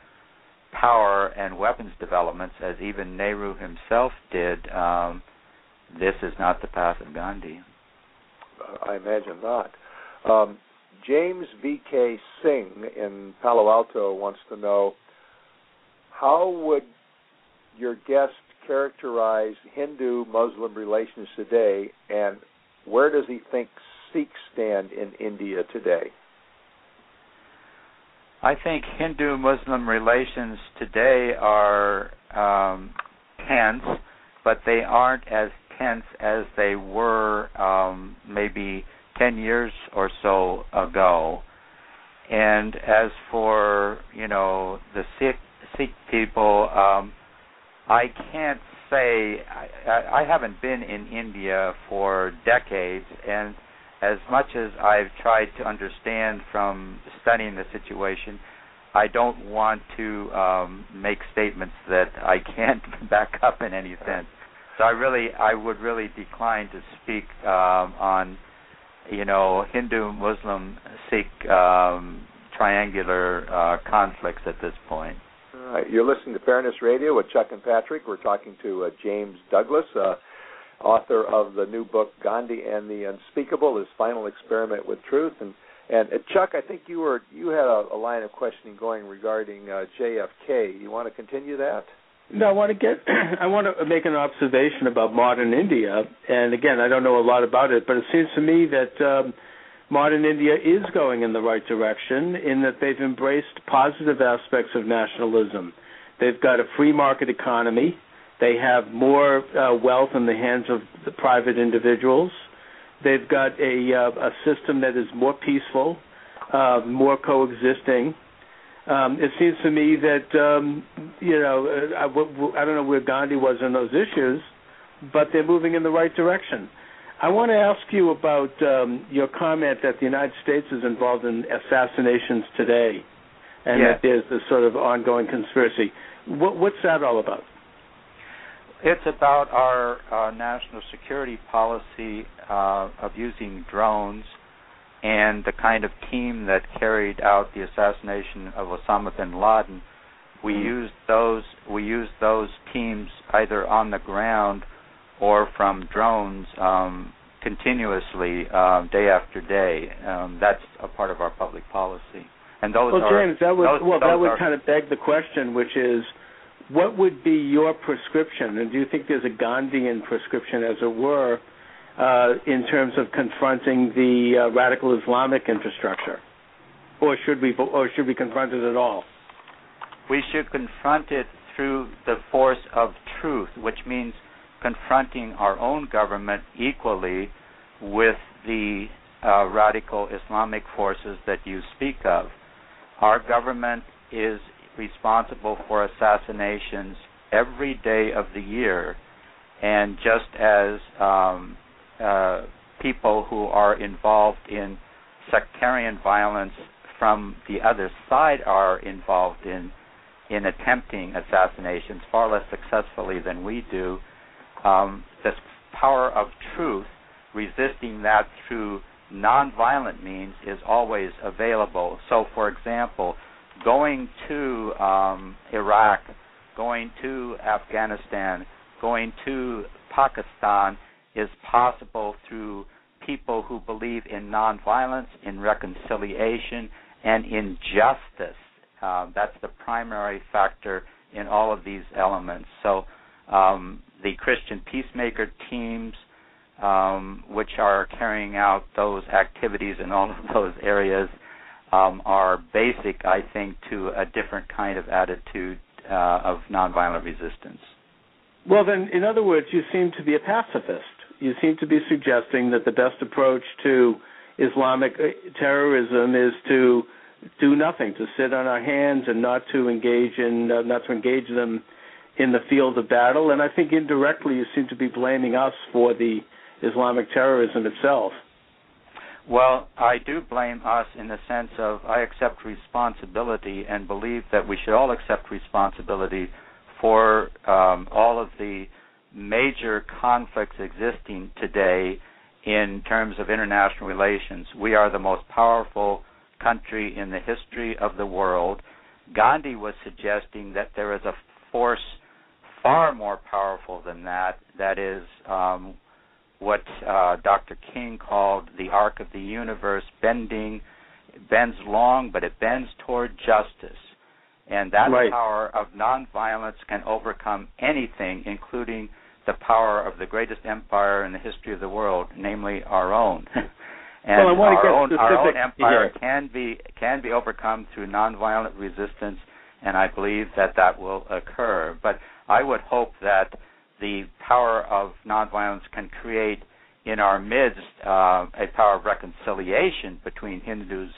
power and weapons developments, as even Nehru himself did, um, this is not the path of Gandhi. I imagine not. Um, James V.K. Singh in Palo Alto wants to know how would your guest characterize Hindu Muslim relations today, and where does he think Sikhs stand in India today? I think Hindu Muslim relations today are um, tense, but they aren't as tense as they were um, maybe 10 years or so ago. And as for, you know, the Sikh, Sikh people, um, I can't say I, I haven't been in India for decades, and as much as I've tried to understand from studying the situation, I don't want to um, make statements that I can't back up in any sense. So I really, I would really decline to speak um, on, you know, Hindu-Muslim Sikh um, triangular uh, conflicts at this point. All right. You're listening to Fairness Radio with Chuck and Patrick. We're talking to uh, James Douglas, uh, author of the new book Gandhi and the Unspeakable: His Final Experiment with Truth. And and uh, Chuck, I think you were you had a, a line of questioning going regarding uh, JFK. You want to continue that? No, I want to get I want to make an observation about modern India. And again, I don't know a lot about it, but it seems to me that. Um, modern India is going in the right direction in that they've embraced positive aspects of nationalism. They've got a free market economy. They have more uh, wealth in the hands of the private individuals. They've got a, uh, a system that is more peaceful, uh, more coexisting. Um, it seems to me that um, you know uh, I, I don't know where Gandhi was on those issues, but they're moving in the right direction. I want to ask you about um, your comment that the United States is involved in assassinations today, and yes. that there's this sort of ongoing conspiracy. What, what's that all about? It's about our uh, national security policy uh, of using drones and the kind of team that carried out the assassination of Osama bin Laden. We mm-hmm. used those we used those teams either on the ground or from drones um, continuously um, day after day. Um, that's a part of our public policy. And those well, are, James, that would those, well, those that would are, kind of beg the question, which is, what would be your prescription? And do you think there's a Gandhian prescription, as it were, uh, in terms of confronting the uh, radical Islamic infrastructure, or should we, or should we confront it at all? We should confront it through the force of truth, which means confronting our own government equally with the uh, radical Islamic forces that you speak of. Our government is responsible for assassinations every day of the year, and just as um, uh, people who are involved in sectarian violence from the other side are involved in in attempting assassinations far less successfully than we do um, this power of truth, resisting that through nonviolent means is always available. So, for example, going to um, Iraq, going to Afghanistan, going to Pakistan is possible through people who believe in nonviolence, in reconciliation, and in justice. Uh, that's the primary factor in all of these elements. So, um, the Christian peacemaker teams, um, which are carrying out those activities in all of those areas, um, are basic, I think, to a different kind of attitude uh, of nonviolent resistance. Well, then, in other words, you seem to be a pacifist. You seem to be suggesting that the best approach to Islamic uh, terrorism is to do nothing, to sit on our hands and not to engage in, uh, not to engage them in the field of battle, and I think indirectly you seem to be blaming us for the Islamic terrorism itself. Well, I do blame us in the sense of I accept responsibility and believe that we should all accept responsibility for um, all of the major conflicts existing today in terms of international relations. We are the most powerful country in the history of the world. Gandhi was suggesting that there is a force far more powerful than that. That is um, what uh, Dr. King called the arc of the universe, bending, it bends long, but it bends toward justice. And that right. power of nonviolence can overcome anything, including the power of the greatest empire in the history of the world, namely our own. and well, I want our, own, our own empire can be can be overcome through nonviolent resistance, and I believe that that will occur. But I would hope that the power of nonviolence can create in our midst uh, a power of reconciliation between Hindus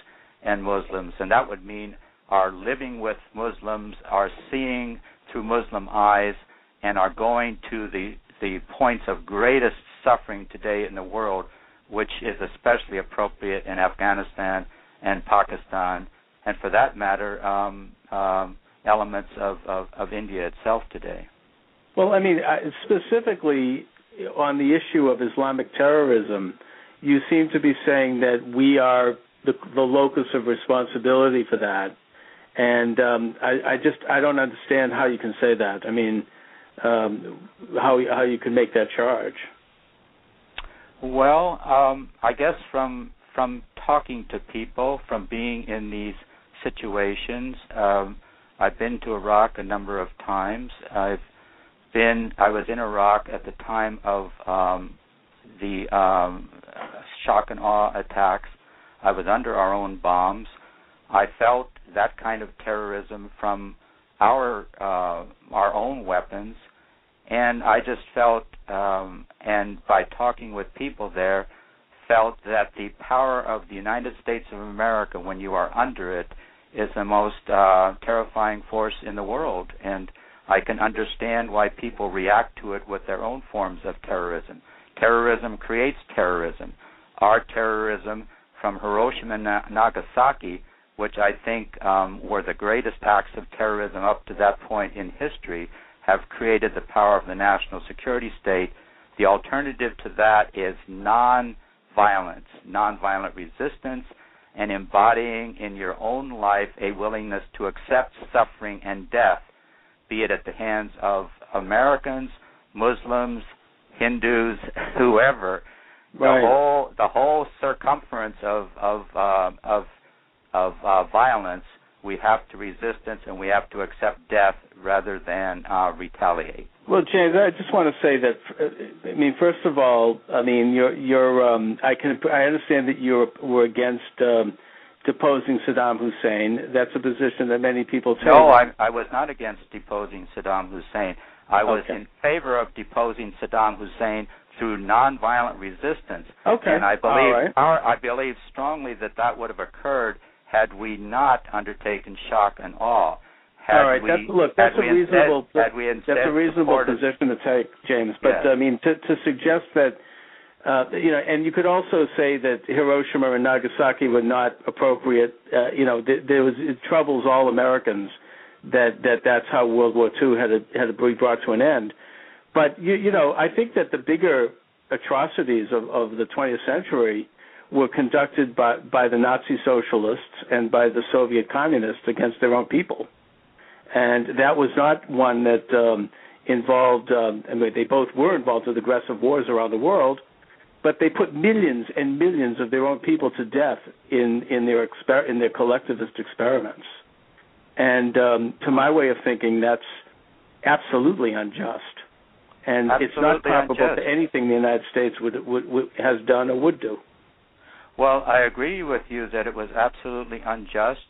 and Muslims, and that would mean our living with Muslims, our seeing through Muslim eyes, and our going to the the points of greatest suffering today in the world, which is especially appropriate in Afghanistan and Pakistan, and for that matter, um, um, elements of, of, of India itself today. Well, I mean, specifically on the issue of Islamic terrorism, you seem to be saying that we are the, the locus of responsibility for that, and um, I, I just I don't understand how you can say that. I mean, um, how how you can make that charge. Well, um, I guess from from talking to people, from being in these situations, um, I've been to Iraq a number of times. I've been I was in Iraq at the time of um, the um, shock and awe attacks. I was under our own bombs. I felt that kind of terrorism from our uh, our own weapons, and I just felt, um, and by talking with people there, felt that the power of the United States of America, when you are under it, is the most uh, terrifying force in the world, and I can understand why people react to it with their own forms of terrorism. Terrorism creates terrorism. Our terrorism from Hiroshima and Nagasaki, which I think um, were the greatest acts of terrorism up to that point in history, have created the power of the national security state. The alternative to that is non-violence, non-violent resistance, and embodying in your own life a willingness to accept suffering and death, be it at the hands of Americans, Muslims, Hindus, whoever. Right. The whole the whole circumference of of uh, of of uh, violence, we have to resistance and we have to accept death rather than uh, retaliate. Well, James, I just want to say that. I mean, first of all, I mean, you're you're. Um, I can I understand that you were against um, deposing Saddam Hussein. That's a position that many people take. No, I, I was not against deposing Saddam Hussein. I was Okay. in favor of deposing Saddam Hussein through nonviolent resistance. Okay. And I believe right. our, I believe strongly that that would have occurred had we not undertaken shock and awe. Had All right. we, That's, look, that's a reasonable. Instead, that's a reasonable position to take, James. But. I mean, to to suggest that. Uh, you know, and you could also say that Hiroshima and Nagasaki were not appropriate. Uh, you know, th- there was it troubles all Americans that that that's how World War II had to, had to be brought to an end. But you you know, I think that the bigger atrocities of, of the 20th century were conducted by by the Nazi socialists and by the Soviet communists against their own people, and that was not one that um, involved. Um, I mean, they both were involved with aggressive wars around the world, but they put millions and millions of their own people to death in in their exper- in their collectivist experiments. And um, to my way of thinking, that's absolutely unjust, and it's not Absolutely comparable unjust. to anything the United States would, would, would has done or would do. Well, I agree with you that it was absolutely unjust,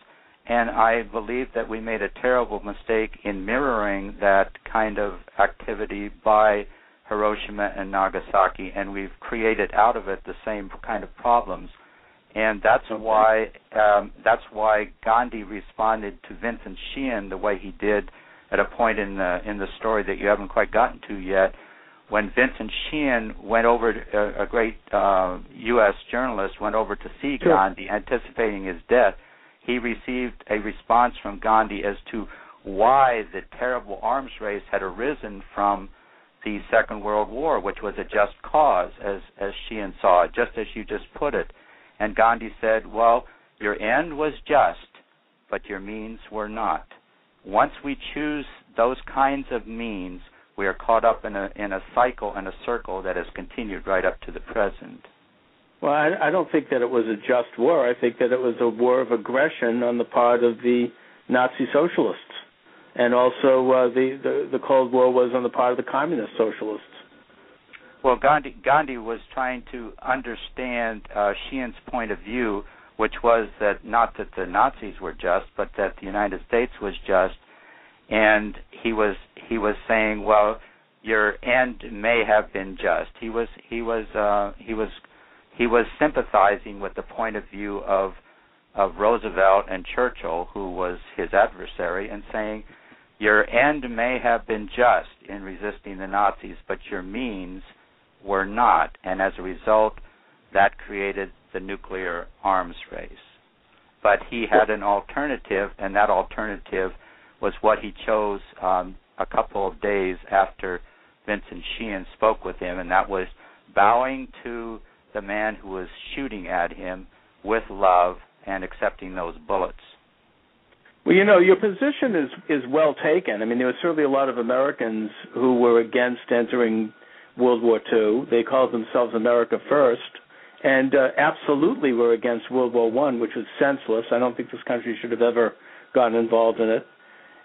and I believe that we made a terrible mistake in mirroring that kind of activity by Hiroshima and Nagasaki, and we've created out of it the same kind of problems. And that's Okay. why um, that's why Gandhi responded to Vincent Sheean the way he did at a point in the in the story that you haven't quite gotten to yet when Vincent Sheean went over, to, a, a great uh, U.S. journalist went over to see Sure. Gandhi, anticipating his death, he received a response from Gandhi as to why the terrible arms race had arisen from the Second World War, which was a just cause, as as Sheean saw it, just as you just put it. And Gandhi said, "Well, your end was just, but your means were not. Once we choose those kinds of means." we are caught up in a in a cycle and a circle that has continued right up to the present. Well, I, I don't think that it was a just war. I think that it was a war of aggression on the part of the Nazi socialists, and also uh, the, the the Cold War was on the part of the communist socialists. Well, Gandhi Gandhi was trying to understand uh, Sheean's point of view, which was that not that the Nazis were just, but that the United States was just, and he was he was saying, well, your end may have been just. He was he was uh, he was he was sympathizing with the point of view of of Roosevelt and Churchill, who was his adversary, and saying, your end may have been just in resisting the Nazis, but your means were not, and as a result, that created the nuclear arms race. But he had an alternative, and that alternative was what he chose um, a couple of days after Vincent Sheean spoke with him, and that was bowing to the man who was shooting at him with love and accepting those bullets. Well, you know, your position is is well taken. I mean, there were certainly a lot of Americans who were against entering World War II. They called themselves America First, and uh, absolutely were against World War One, which was senseless. I don't think this country should have ever gotten involved in it.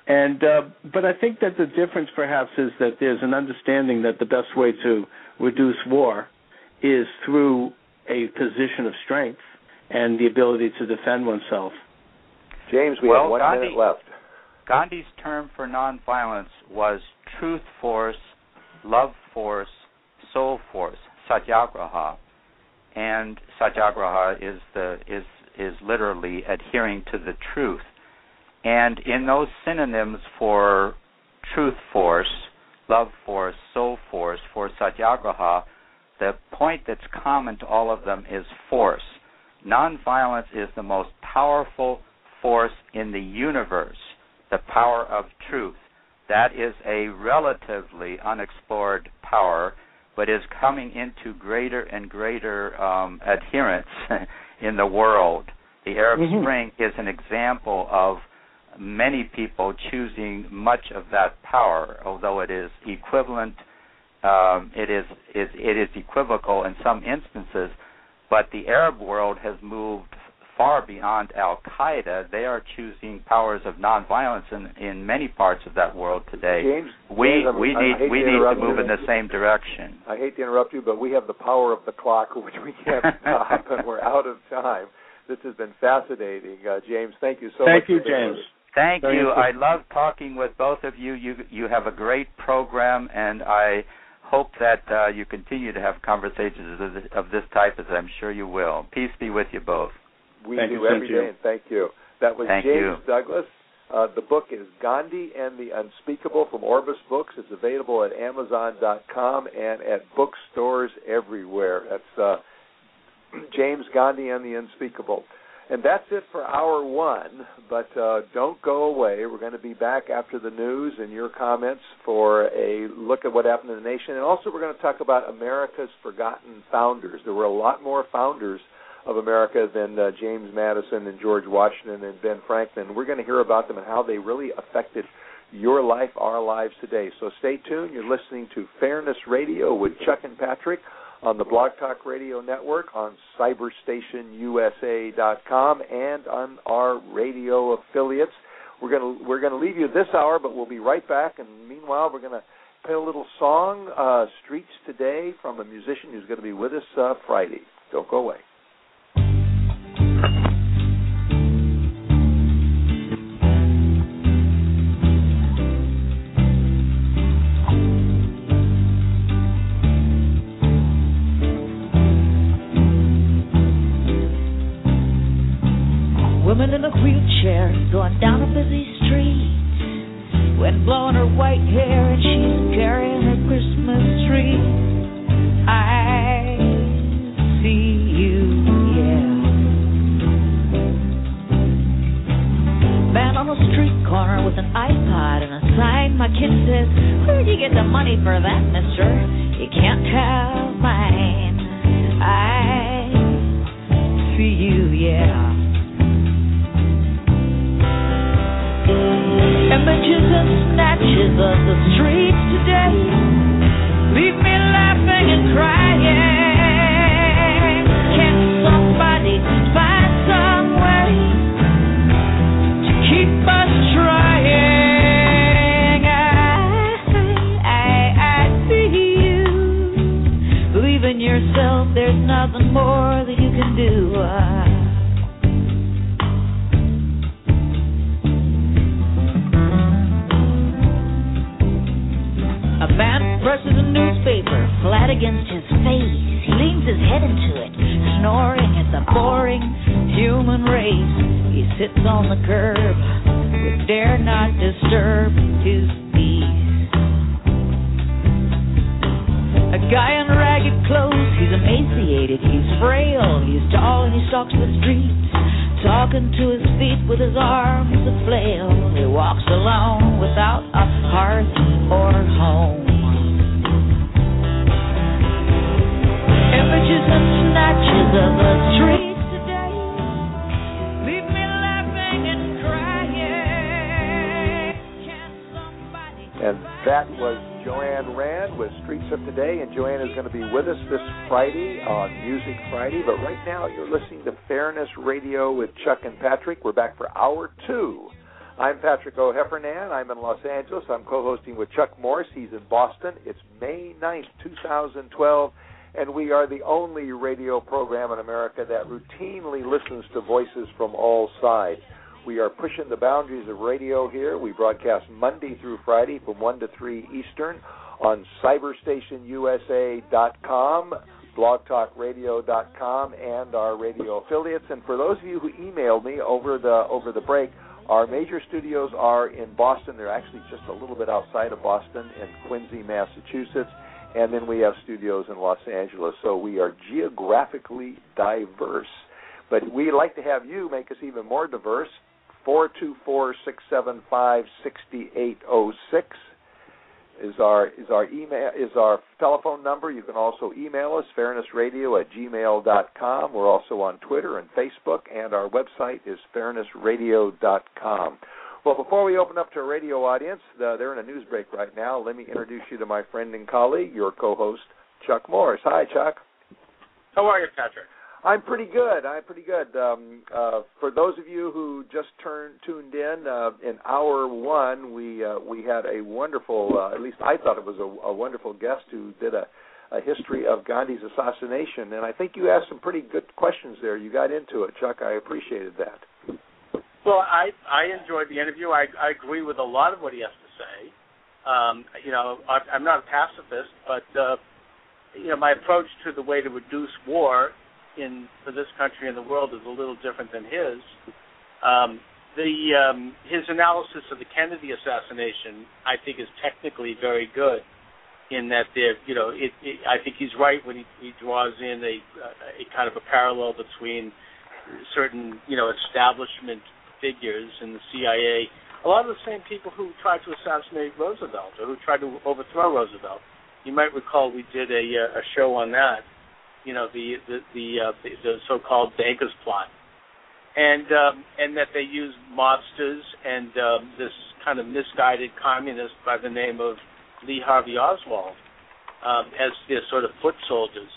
And uh, but I think that the difference perhaps is that there's an understanding that the best way to reduce war is through a position of strength and the ability to defend oneself. James, we well, have one Gandhi, minute left. Gandhi's term for nonviolence was truth force, love force, soul force, satyagraha. And satyagraha is the is is literally adhering to the truth. And in those synonyms for truth force, love force, soul force, for satyagraha, the point that's common to all of them is force. Nonviolence is the most powerful force in the universe, the power of truth. That is a relatively unexplored power, but is coming into greater and greater um, adherence in the world. The Arab Mhm. Spring is an example of many people choosing much of that power, although it is equivalent. Um, it is, is it is equivocal in some instances, but the Arab world has moved far beyond Al Qaeda. They are choosing powers of nonviolence in, in many parts of that world today. James, We James, we need we to need to move you. in the same direction. I hate to interrupt you, but we have the power of the clock, which we can't stop, and we're out of time. This has been fascinating, uh, James. Thank you so Thank much. you, for being James. with. Thank Very you. I love talking with both of you. You you have a great program, and I hope that uh, you continue to have conversations of this, of this type, as I'm sure you will. Peace be with you both. We Thank do you, same every to you. and thank you. That was Thank James you. Douglas. Uh, the book is Gandhi and the Unspeakable from Orbis Books. It's available at Amazon.com and at bookstores everywhere. That's uh, James Gandhi and the Unspeakable. And that's it for hour one. But uh, don't go away. We're going to be back after the news and your comments for a look at what happened in the nation. And also, we're going to talk about America's forgotten founders. There were a lot more founders of America than uh, James Madison and George Washington and Ben Franklin. We're going to hear about them and how they really affected your life, our lives today. So stay tuned. You're listening to Fairness Radio with Chuck and Patrick on the Blog Talk Radio Network, on CyberstationUSA.com, and on our radio affiliates. We're going to we're going to leave you this hour, but we'll be right back. And meanwhile, we're going to play a little song, uh, "Streets Today," from a musician who's going to be with us uh, Friday. Don't go away. Going down a busy street. Wind blowing her white hair and she's carrying her Christmas tree. I see you, yeah. Man on a street corner with an iPod and a sign. My kid says, Where'd you get the money for that, mister? You can't have mine. I see you, yeah. Images and snatches of the streets today leave me laughing and crying. Newspaper flat against his face. He leans his head into it, snoring at the boring human race. He sits on the curb, but dare not disturb his peace. A guy in ragged clothes, he's emaciated, he's frail, he's tall, and he stalks the streets, talking to his feet with his arms a flail. He walks alone without a hearth and And that was Joanne Rand with Streets of Today. And Joanne is going to be with us this Friday on Music Friday. But right now, you're listening to Fairness Radio with Chuck and Patrick. We're back for hour two. I'm Patrick O'Heffernan. I'm in Los Angeles. I'm co hosting with Chuck Morris. He's in Boston. It's May 9th, 2012 and we are the only radio program in America that routinely listens to voices from all sides. We are pushing the boundaries of radio here. We broadcast Monday through Friday from 1 to 3 Eastern on cyberstationusa.com, blogtalkradio.com, and our radio affiliates. And for those of you who emailed me over the over the break, our major studios are in Boston. They're actually just a little bit outside of Boston in Quincy, Massachusetts and then we have studios in Los Angeles. So we are geographically diverse. But we like to have you make us even more diverse. Four two four six seven five sixty eight oh six is our is our email is our telephone number. You can also email us fairnessradio at gmail dot com. We're also on Twitter and Facebook, and our website is fairnessradio dot com. Well, before we open up to a radio audience, uh, they're in a news break right now. Let me introduce you to my friend and colleague, your co-host, Chuck Morris. Hi, Chuck. How are you, Patrick? I'm pretty good. I'm pretty good. Um, uh, for those of you who just turned tuned in, uh, in hour one, we uh, we had a wonderful. Uh, at least I thought it was a, a wonderful guest who did a, a history of Gandhi's assassination, and I think you asked some pretty good questions there. You got into it, Chuck. I appreciated that. Well, I I enjoyed the interview. I I agree with a lot of what he has to say. Um, you know, I, I'm not a pacifist, but uh, you know, my approach to the way to reduce war in for this country and the world is a little different than his. Um, the um, his analysis of the Kennedy assassination, I think, is technically very good. In that there, you know, it, it, I think he's right when he, he draws in a, a kind of a parallel between certain, you know, establishment figures in the CIA, a lot of the same people who tried to assassinate Roosevelt or who tried to overthrow Roosevelt. You might recall we did a uh, a show on that. You know the the the, uh, the, the so-called Bankers plot, and um, and that they used mobsters and um, this kind of misguided communist by the name of Lee Harvey Oswald um, as their sort of foot soldiers.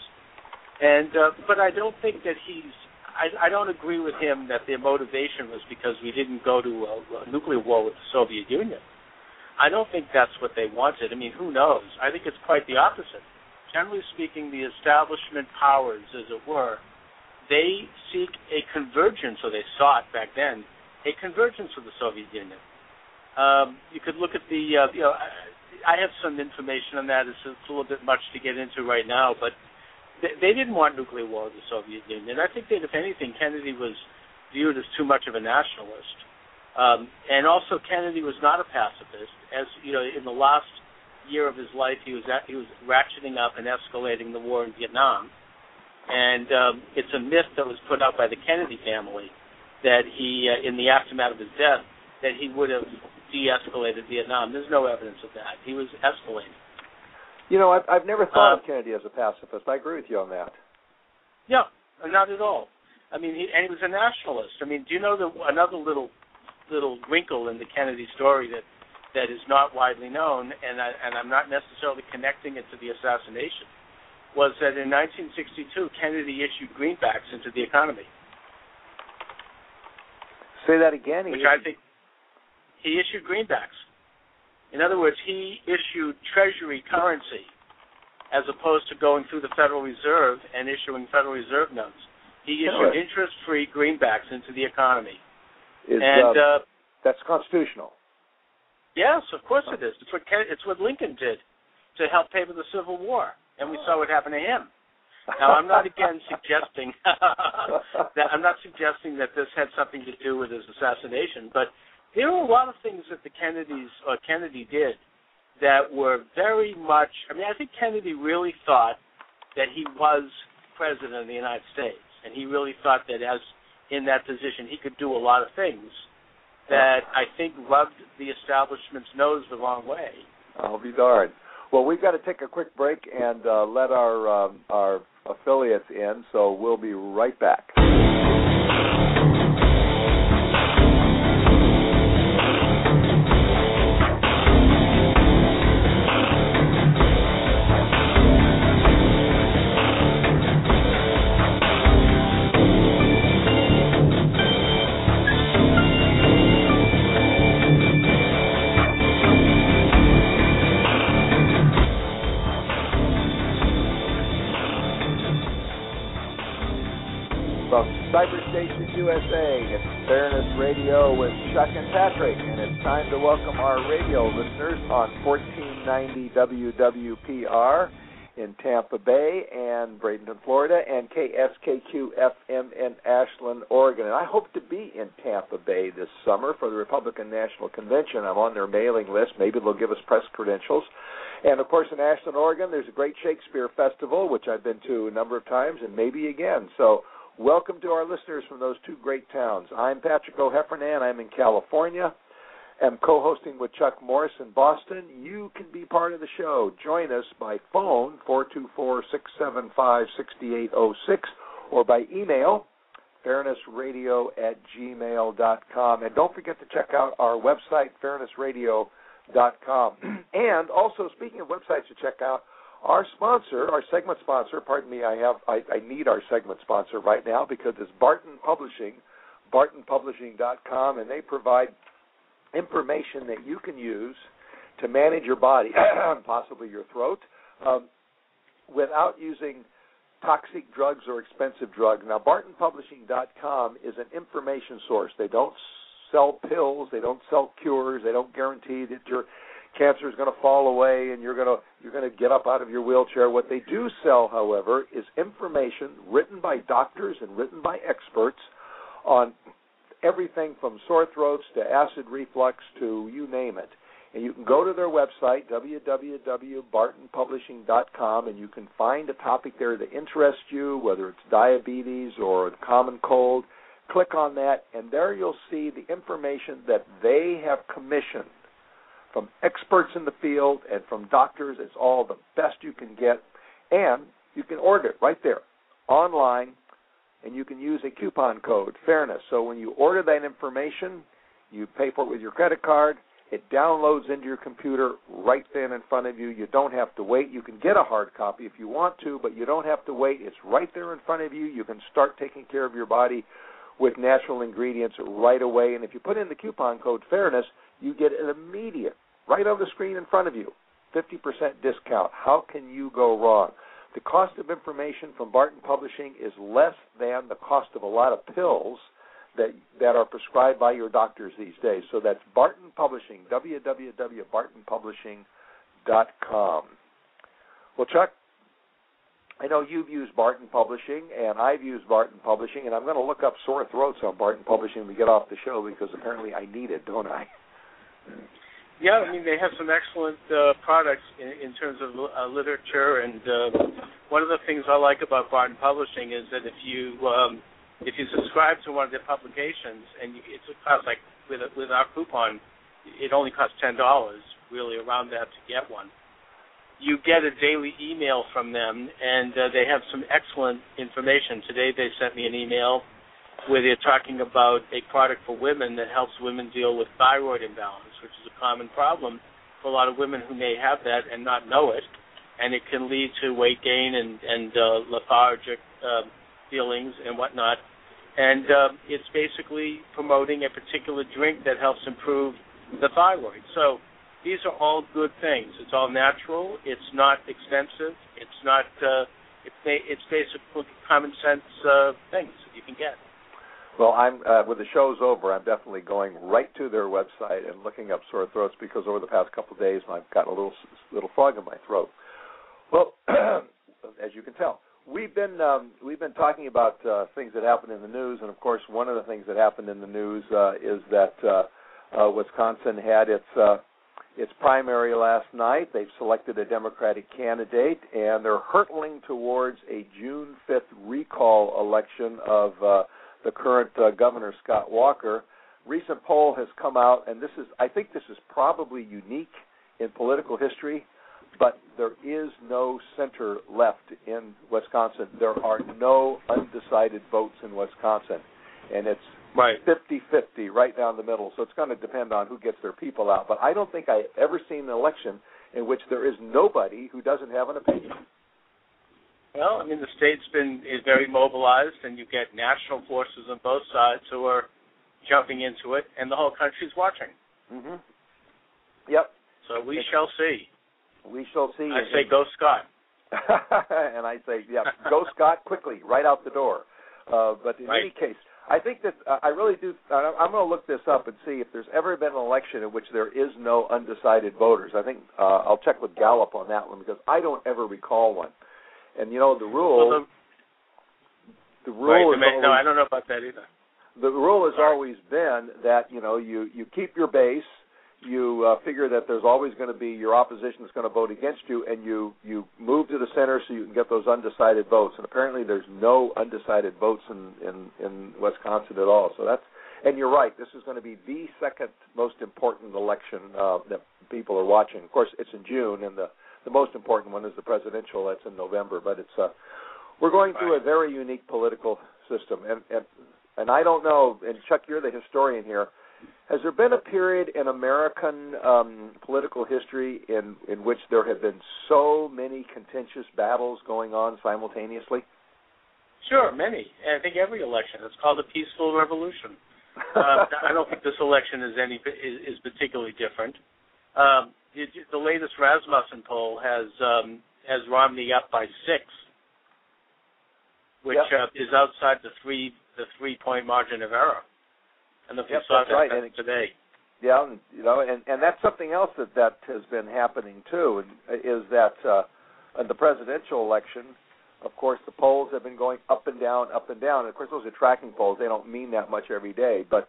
And uh, but I don't think that he's I, I don't agree with him that their motivation was because we didn't go to a, a nuclear war with the Soviet Union. I don't think that's what they wanted. I mean, who knows? I think it's quite the opposite. Generally speaking, the establishment powers, as it were, they seek a convergence, or they sought back then, a convergence with the Soviet Union. Um, you could look at the, uh, you know, I, I have some information on that. It's, it's a little bit much to get into right now, but they, didn't want nuclear war with the Soviet Union. I think that if anything, Kennedy was viewed as too much of a nationalist. Um, and also, Kennedy was not a pacifist. As you know, in the last year of his life, he was at, he was ratcheting up and escalating the war in Vietnam. And um, it's a myth that was put out by the Kennedy family that he, uh, in the aftermath of his death, that he would have de-escalated Vietnam. There's no evidence of that. He was escalating. You know, I've, I've never thought uh, of Kennedy as a pacifist. I agree with you on that. Yeah, not at all. I mean, he, and he was a nationalist. I mean, do you know the another little little wrinkle in the Kennedy story that that is not widely known, and I, and I'm not necessarily connecting it to the assassination, was that in 1962 Kennedy issued greenbacks into the economy. Say that again. Which I think he issued greenbacks. In other words, he issued treasury currency as opposed to going through the Federal Reserve and issuing Federal Reserve notes. He issued interest-free greenbacks into the economy. Is, and um, uh, that's constitutional. Yes, of course it is. It's what it's what Lincoln did to help pay for the Civil War, and we saw what happened to him. Now, I'm not again suggesting that I'm not suggesting that this had something to do with his assassination, but there were a lot of things that the Kennedys or Kennedy did that were very much. I mean, I think Kennedy really thought that he was president of the United States, and he really thought that as in that position he could do a lot of things that I think rubbed the establishment's nose the wrong way. I'll be darned. Well, we've got to take a quick break and uh, let our um, our affiliates in, so we'll be right back. Chuck and Patrick, and it's time to welcome our radio listeners on 1490 WWPR in Tampa Bay and Bradenton, Florida, and KSKQ FM in Ashland, Oregon. And I hope to be in Tampa Bay this summer for the Republican National Convention. I'm on their mailing list. Maybe they'll give us press credentials. And of course, in Ashland, Oregon, there's a great Shakespeare festival, which I've been to a number of times, and maybe again. So, welcome to our listeners from those two great towns. I'm Patrick O'Heffernan. I'm in California. I'm co-hosting with Chuck Morris in Boston. You can be part of the show. Join us by phone, 424-675-6806, or by email, fairnessradio at gmail.com. And don't forget to check out our website, fairnessradio.com com. and also, speaking of websites to check out, our sponsor, our segment sponsor, pardon me, I have I, I need our segment sponsor right now because it's Barton Publishing, bartonpublishing.com, and they provide information that you can use to manage your body, possibly your throat, um, without using toxic drugs or expensive drugs. Now, bartonpublishing.com is an information source. They don't sell pills. They don't sell cures. They don't guarantee that your cancer is going to fall away and you're going to you're going to get up out of your wheelchair. What they do sell, however, is information written by doctors and written by experts on everything from sore throats to acid reflux to you name it. And you can go to their website, www.bartonpublishing.com, and you can find a topic there that interests you, whether it's diabetes or the common cold Click on that, and there you'll see the information that they have commissioned from experts in the field and from doctors. It's all the best you can get, and you can order it right there online, and you can use a coupon code Fairness. So when you order that information, you pay for it with your credit card. It downloads into your computer right then in front of you. You don't have to wait. You can get a hard copy if you want to, but you don't have to wait. It's right there in front of you. You can start taking care of your body with natural ingredients right away. And if you put in the coupon code Fairness, you get an immediate, right on the screen in front of you, 50% discount. How can you go wrong? The cost of information from Barton Publishing is less than the cost of a lot of pills that that are prescribed by your doctors these days. So that's Barton Publishing, www.bartonpublishing.com. Well, Chuck, I know you've used Barton Publishing, and I've used Barton Publishing, and I'm going to look up sore throats on Barton Publishing when we get off the show because apparently I need it, don't I? Yeah, I mean they have some excellent uh, products in, in terms of uh, literature, and uh, one of the things I like about Barton Publishing is that if you um, if you subscribe to one of their publications, and you, it's it costs like with with our coupon, it only costs ten dollars, really around that to get one you get a daily email from them, and uh, they have some excellent information. Today they sent me an email where they're talking about a product for women that helps women deal with thyroid imbalance, which is a common problem for a lot of women who may have that and not know it, and it can lead to weight gain and and uh, lethargic uh, feelings and whatnot. And uh, it's basically promoting a particular drink that helps improve the thyroid. So these are all good things. It's all natural. It's not expensive. It's not. Uh, it's basically common sense uh, things that you can get. Well, I'm uh, when the show's over, I'm definitely going right to their website and looking up sore throats because over the past couple of days I've got a little little frog in my throat. Well, as you can tell, we've been um, we've been talking about uh, things that happened in the news, and of course, one of the things that happened in the news uh, is that uh, uh, Wisconsin had its uh, its primary last night. They've selected a Democratic candidate, and they're hurtling towards a June 5th recall election of uh, the current uh, Governor Scott Walker. Recent poll has come out, and this is I think this is probably unique in political history, but there is no center left in Wisconsin. There are no undecided votes in Wisconsin, and it's right. 50-50 right down the middle. So it's going to depend on who gets their people out. But I don't think I've ever seen an election in which there is nobody who doesn't have an opinion. Well, I mean, the state's been is very mobilized, and you get national forces on both sides who are jumping into it, and the whole country's watching. Mm-hmm. Yep. So we it's, shall see. We shall see. I say go Scott. and I say, yeah, go Scott quickly, right out the door. Uh, but in Right. any case, I think that uh, I really do. Uh, I'm going to look this up and see if there's ever been an election in which there is no undecided voters. I think uh, I'll check with Gallup on that one because I don't ever recall one. And you know the rule. Well, the the, rule right, is ma- no, I don't know about that either. the rule has Sorry. always been that you know you you keep your base you uh, figure that there's always going to be your opposition is going to vote against you and you you move to the center so you can get those undecided votes and apparently there's no undecided votes in in in Wisconsin at all so that's and you're right this is going to be the second most important election uh, that people are watching of course it's in June and the the most important one is the presidential that's in November but it's uh we're going through a very unique political system and and and I don't know, and Chuck, you're the historian here. Has there been a period in American um, political history in in which there have been so many contentious battles going on simultaneously? Sure, many. I think every election. It's called a peaceful revolution. uh, I don't think this election is any is, is particularly different. Um, the, the latest Rasmussen poll has um, has Romney up by six, which Yep. uh, is outside the three the three point margin of error. And if Yep, we saw that's that right, and it- today. yeah, and, you know, and and that's something else that that has been happening too, and is that uh, in the presidential election, of course, the polls have been going up and down, up and down. And of course, those are tracking polls; they don't mean that much every day. But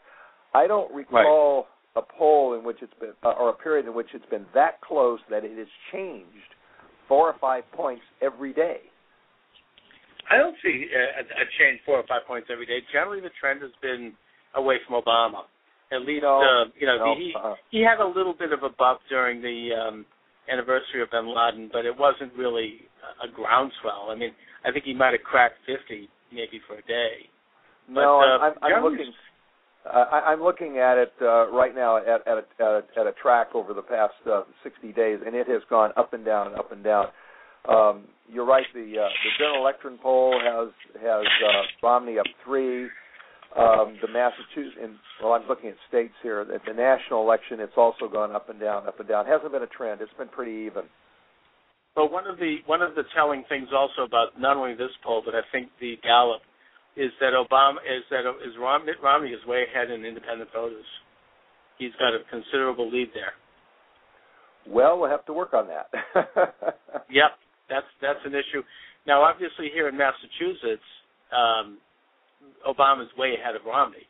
I don't recall a poll in which it's been, uh, or a period in which it's been that close that it has changed four or five points every day. I don't see a, a change four or five points every day. Generally, the trend has been away from Obama. At least, No, uh, you know, no, he uh-uh. he had a little bit of a bump during the um, anniversary of Bin Laden, but it wasn't really a groundswell. I mean, I think he might have cracked fifty maybe for a day. No, But, uh, I'm, I'm looking. Uh, I, I'm looking at it uh, right now at, at, a, at, a, at a track over the past uh, 60 days, and it has gone up and down, and up and down. Um, you're right. The uh, the general election poll has has uh, Romney up three. Um, the Massachusetts, and, well, I'm looking at states here. At the national election, it's also gone up and down, up and down. It hasn't been a trend. It's been pretty even. But one of the one of the telling things also about not only this poll, but I think the Gallup, is that Obama is that is Romney, Romney is way ahead in independent voters. He's got a considerable lead there. Well, we'll have to work on that. Yep, that's that's an issue. Now, obviously, here in Massachusetts, um, Obama's way ahead of Romney,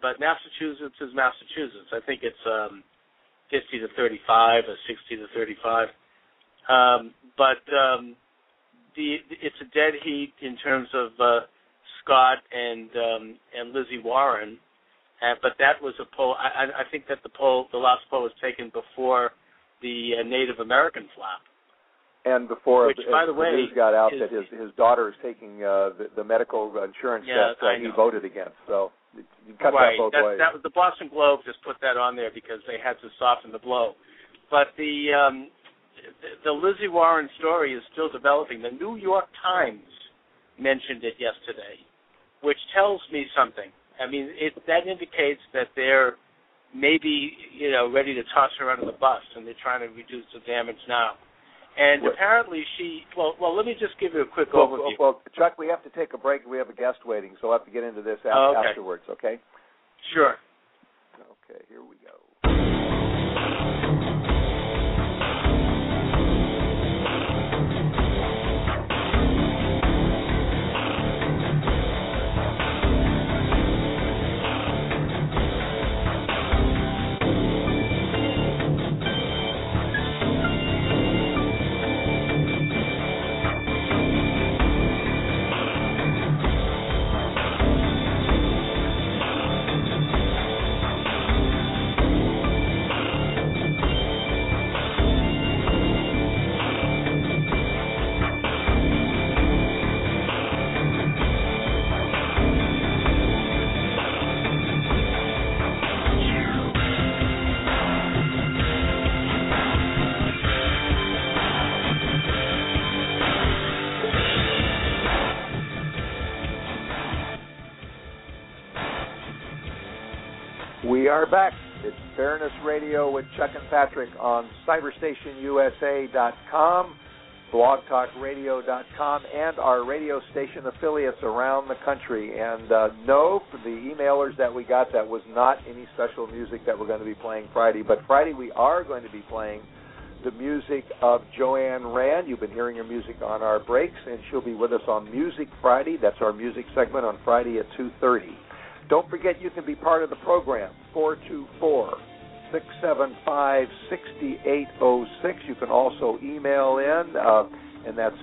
but Massachusetts is Massachusetts. I think it's um, 50 to 35 or 60 to 35. Um, but um, the it's a dead heat in terms of uh, Scott and um, and Lizzie Warren. Uh, but that was a poll. I, I think that the poll, the last poll, was taken before the uh, Native American flap. And before Which, uh, by the way, news got out is- that his his daughter is taking uh, the, the medical insurance Yeah, that uh, he voted against. So you cut right. that both that, ways. that was the Boston Globe just put that on there because they had to soften the blow. But the um, the, the Lizzie Warren story is still developing. The New York Times mentioned it yesterday, which tells me something. I mean, it that indicates that they're maybe you know ready to toss her under the bus, and they're trying to reduce the damage now. And What- apparently, she well, well. Let me just give you a quick well, overview. well, well, Chuck, we have to take a break. We have a guest waiting, so we'll have to get into this af- Oh, okay. afterwards. Okay. Sure. Okay. Here we go. Are back. It's Fairness Radio with Chuck and Patrick on CyberstationUSA.com. blogtalkradio.com, and our radio station affiliates around the country. And uh, no, for the emailers that we got, that was not any special music that we're going to be playing Friday. But Friday we are going to be playing the music of Joanne Rand. You've been hearing her music on our breaks, and she'll be with us on Music Friday. That's our music segment on Friday at 2.30. Don't forget you can be part of the program, 424 675 6806. You can also email in, uh, and that's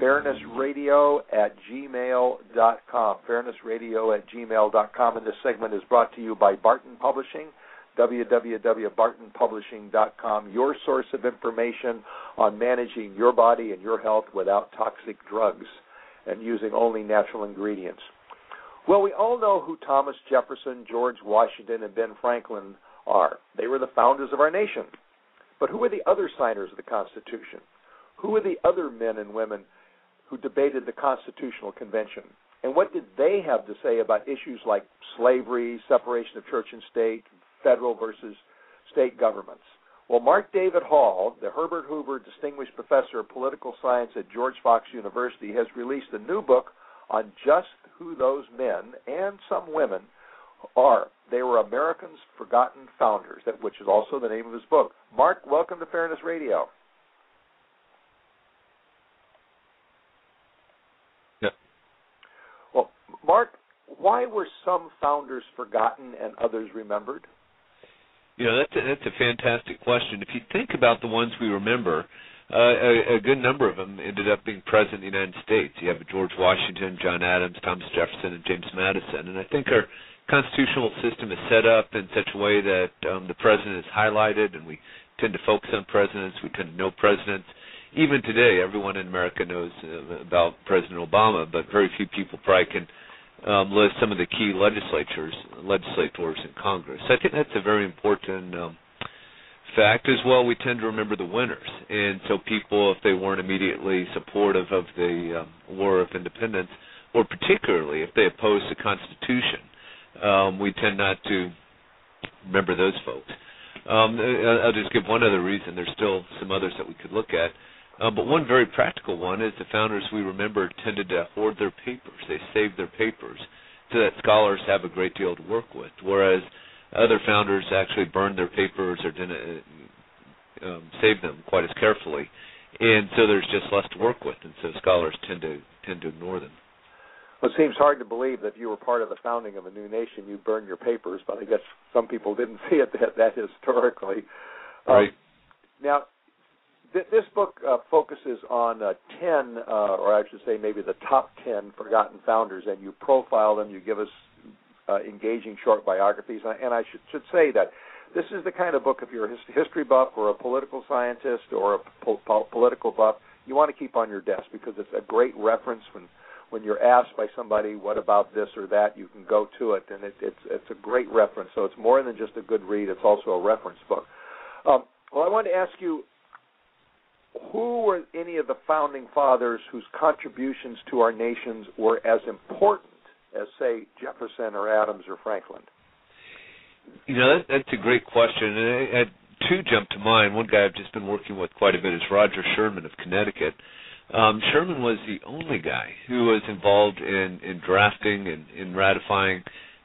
fairnessradio at gmail.com. Fairnessradio at gmail.com. And this segment is brought to you by Barton Publishing www.bartonpublishing.com, your source of information on managing your body and your health without toxic drugs and using only natural ingredients. Well, we all know who Thomas Jefferson, George Washington, and Ben Franklin are. They were the founders of our nation. But who were the other signers of the Constitution? Who were the other men and women who debated the Constitutional Convention? And what did they have to say about issues like slavery, separation of church and state, federal versus state governments. Well, Mark David Hall, the Herbert Hoover Distinguished Professor of Political Science at George Fox University, has released a new book on just who those men and some women are. They were Americans' forgotten founders, which is also the name of his book. Mark, welcome to Fairness Radio. Yeah. Well, Mark, why were some founders forgotten and others remembered? You know, that's a, that's a fantastic question. If you think about the ones we remember, uh, a, a good number of them ended up being president of the United States. You have George Washington, John Adams, Thomas Jefferson, and James Madison. And I think our constitutional system is set up in such a way that um, the president is highlighted, and we tend to focus on presidents. We tend to know presidents. Even today, everyone in America knows uh, about President Obama, but very few people probably can um, list some of the key legislatures, legislators in Congress. So I think that's a very important um, fact as well. We tend to remember the winners, and so people, if they weren't immediately supportive of the um, War of Independence, or particularly if they opposed the Constitution, um, we tend not to remember those folks. Um, I'll just give one other reason. There's still some others that we could look at. Uh, but one very practical one is the founders we remember tended to hoard their papers. They saved their papers so that scholars have a great deal to work with, whereas other founders actually burned their papers or didn't uh, um, save them quite as carefully, and so there's just less to work with, and so scholars tend to tend to ignore them. Well, it seems hard to believe that if you were part of the founding of a new nation, you burned your papers, but I guess some people didn't see it that, that historically. Right. Um, now, this book uh, focuses on uh, 10, uh, or I should say maybe the top 10 forgotten founders, and you profile them, you give us uh, engaging short biographies. And I should, should say that this is the kind of book, if you're a history buff or a political scientist or a po- po- political buff, you want to keep on your desk because it's a great reference when when you're asked by somebody, "What about this or that?" You can go to it, and it, it's it's a great reference. So it's more than just a good read; it's also a reference book. Um, well, I want to ask you who were any of the founding fathers whose contributions to our nations were as important as, say, Jefferson or Adams or Franklin? You know, that, that's a great question. And I, I, two jump to mind. One guy I've just been working with quite a bit is Roger Sherman of Connecticut. Um, Sherman was the only guy who was involved in, in drafting and in ratifying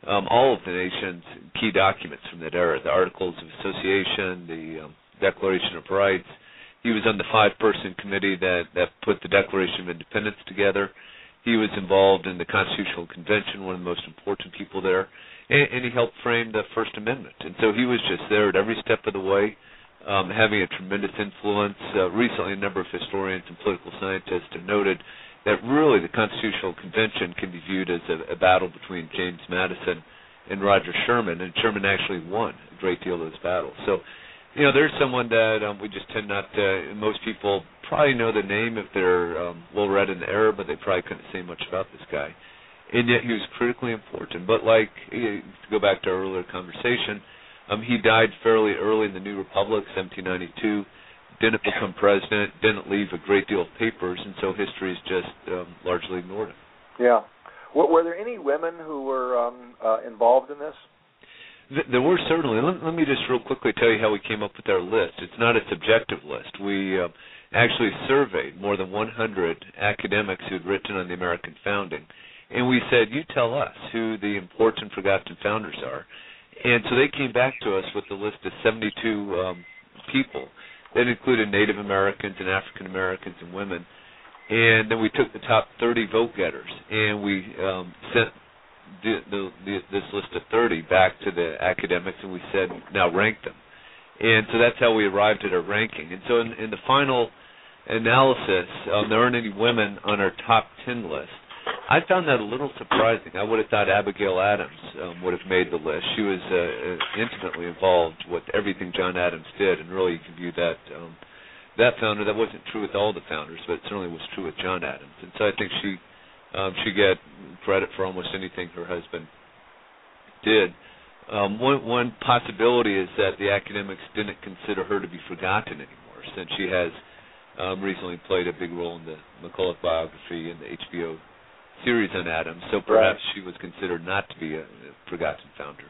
um, all of the nation's key documents from that era the Articles of Association, the um, Declaration of Rights, he was on the five-person committee that that put the Declaration of Independence together. He was involved in the Constitutional Convention, one of the most important people there, and, and he helped frame the First Amendment. And so he was just there at every step of the way, um, having a tremendous influence. Uh, recently, a number of historians and political scientists have noted that really the Constitutional Convention can be viewed as a, a battle between James Madison and Roger Sherman, and Sherman actually won a great deal of those battles. So you know, there's someone that um, we just tend not to. Most people probably know the name if they're um, well read in the era, but they probably couldn't say much about this guy. And yet he was critically important. But like to go back to our earlier conversation, um, he died fairly early in the New Republic, 1792. Didn't become president. Didn't leave a great deal of papers, and so history has just um, largely ignored him. Yeah. Were there any women who were um, uh, involved in this? There were certainly. Let, let, me just real quickly tell you how we came up with our list. It's not a subjective list. We uh, actually surveyed more than 100 academics who had written on the American founding, and we said, "You tell us who the important forgotten founders are." And so they came back to us with a list of 72 um, people that included Native Americans and African Americans and women. And then we took the top 30 vote getters and we um, sent the, the, the, this list of 30 back to the academics and we said, now rank them. And so that's how we arrived at our ranking. And so in, in the final analysis, um, there aren't any women on our top 10 list. I found that a little surprising. I would have thought Abigail Adams um, would have made the list. She was uh, intimately involved with everything John Adams did, and really you can view that um, that founder. That wasn't true with all the founders, but it certainly was true with John Adams. And so I think she um, should get credit for almost anything her husband did. Um, one, one possibility is that the academics didn't consider her to be forgotten anymore, since she has um, recently played a big role in the McCullough biography and the HBO series on Adams. So perhaps right. she was considered not to be a, a forgotten founder.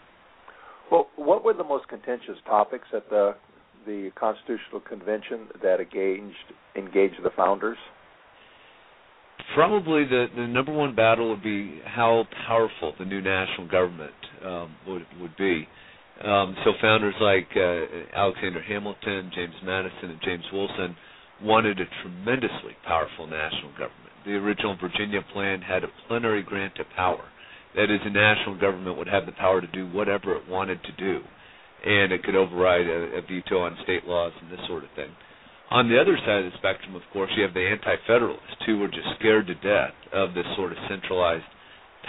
Well, what were the most contentious topics at the the Constitutional Convention that engaged engaged the founders? Probably the the number one battle would be how powerful the new national government um, would would be. Um, so founders like uh, Alexander Hamilton, James Madison, and James Wilson wanted a tremendously powerful national government. The original Virginia plan had a plenary grant of power. That is, the national government would have the power to do whatever it wanted to do, and it could override a, a veto on state laws and this sort of thing. On the other side of the spectrum, of course, you have the anti-federalists who were just scared to death of this sort of centralized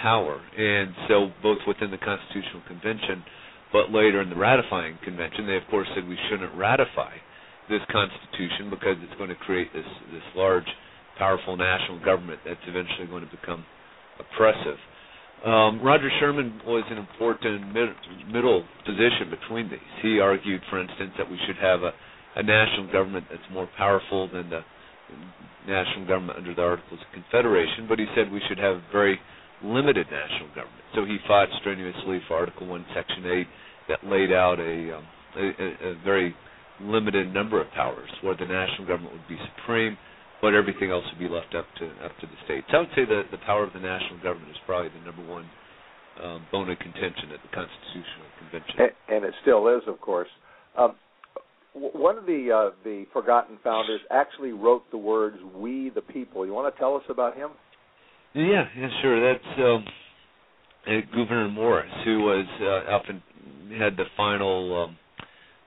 power. And so, both within the Constitutional Convention, but later in the ratifying convention, they of course said we shouldn't ratify this Constitution because it's going to create this this large, powerful national government that's eventually going to become oppressive. Um, Roger Sherman was an important mid, middle position between these. He argued, for instance, that we should have a a national government that's more powerful than the national government under the Articles of Confederation, but he said we should have very limited national government. So he fought strenuously for Article 1, Section 8 that laid out a, um, a, a very limited number of powers where the national government would be supreme, but everything else would be left up to up to the states. I would say that the power of the national government is probably the number one um, bone of contention at the Constitutional Convention. And, and it still is, of course. Um, one of the uh, the forgotten founders actually wrote the words "We the People." You want to tell us about him? Yeah, yeah, sure. That's um, uh, Gouverneur Morris, who was uh, often had the final um,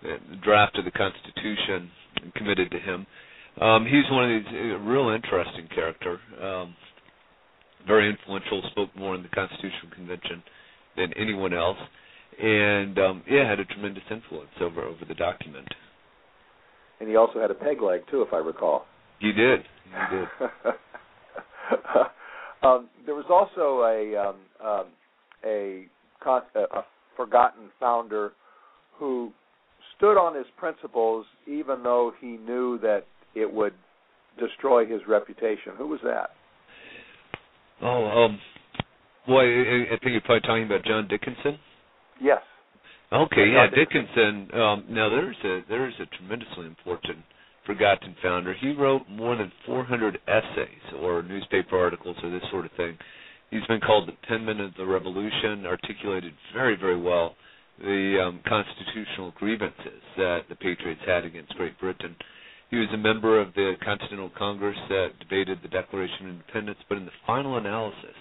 uh, draft of the Constitution committed to him. Um, he's one of these uh, real interesting character, um, very influential. Spoke more in the Constitutional Convention than anyone else, and um, yeah, had a tremendous influence over over the document and he also had a peg leg too, if I recall. He did. He did. um, there was also a um, um, a, a forgotten founder who stood on his principles, even though he knew that it would destroy his reputation. Who was that? Oh, um, well, I, I think you're probably talking about John Dickinson. Yes. Okay, yeah, Dickinson. Um, now there's a there's a tremendously important forgotten founder. He wrote more than 400 essays or newspaper articles or this sort of thing. He's been called the penman of the revolution. Articulated very very well the um, constitutional grievances that the Patriots had against Great Britain. He was a member of the Continental Congress that debated the Declaration of Independence, but in the final analysis,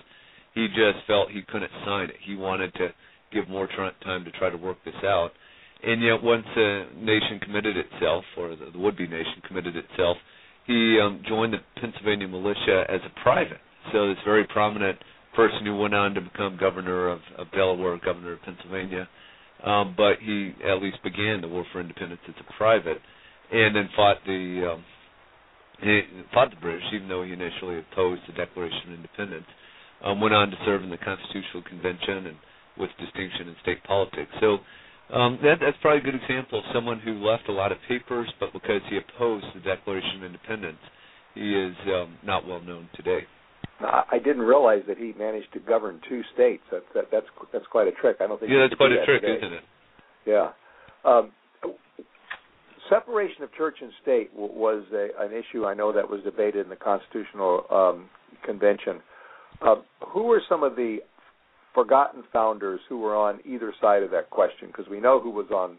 he just felt he couldn't sign it. He wanted to give more time to try to work this out. And yet, once the nation committed itself, or the, the would-be nation committed itself, he um, joined the Pennsylvania militia as a private. So this very prominent person who went on to become governor of, of Delaware, governor of Pennsylvania. Um, but he at least began the war for independence as a private, and then fought the um, he fought the British, even though he initially opposed the Declaration of Independence. Um, went on to serve in the Constitutional Convention and with distinction in state politics. So um, that, that's probably a good example of someone who left a lot of papers, but because he opposed the Declaration of Independence, he is um, not well known today. I didn't realize that he managed to govern two states. That, that, that's that's quite a trick. I don't think. Yeah, that's quite a that trick, today. isn't it? Yeah. Um, separation of church and state w- was a, an issue I know that was debated in the Constitutional um, Convention. Uh, who were some of the forgotten founders who were on either side of that question? Because we know who was on.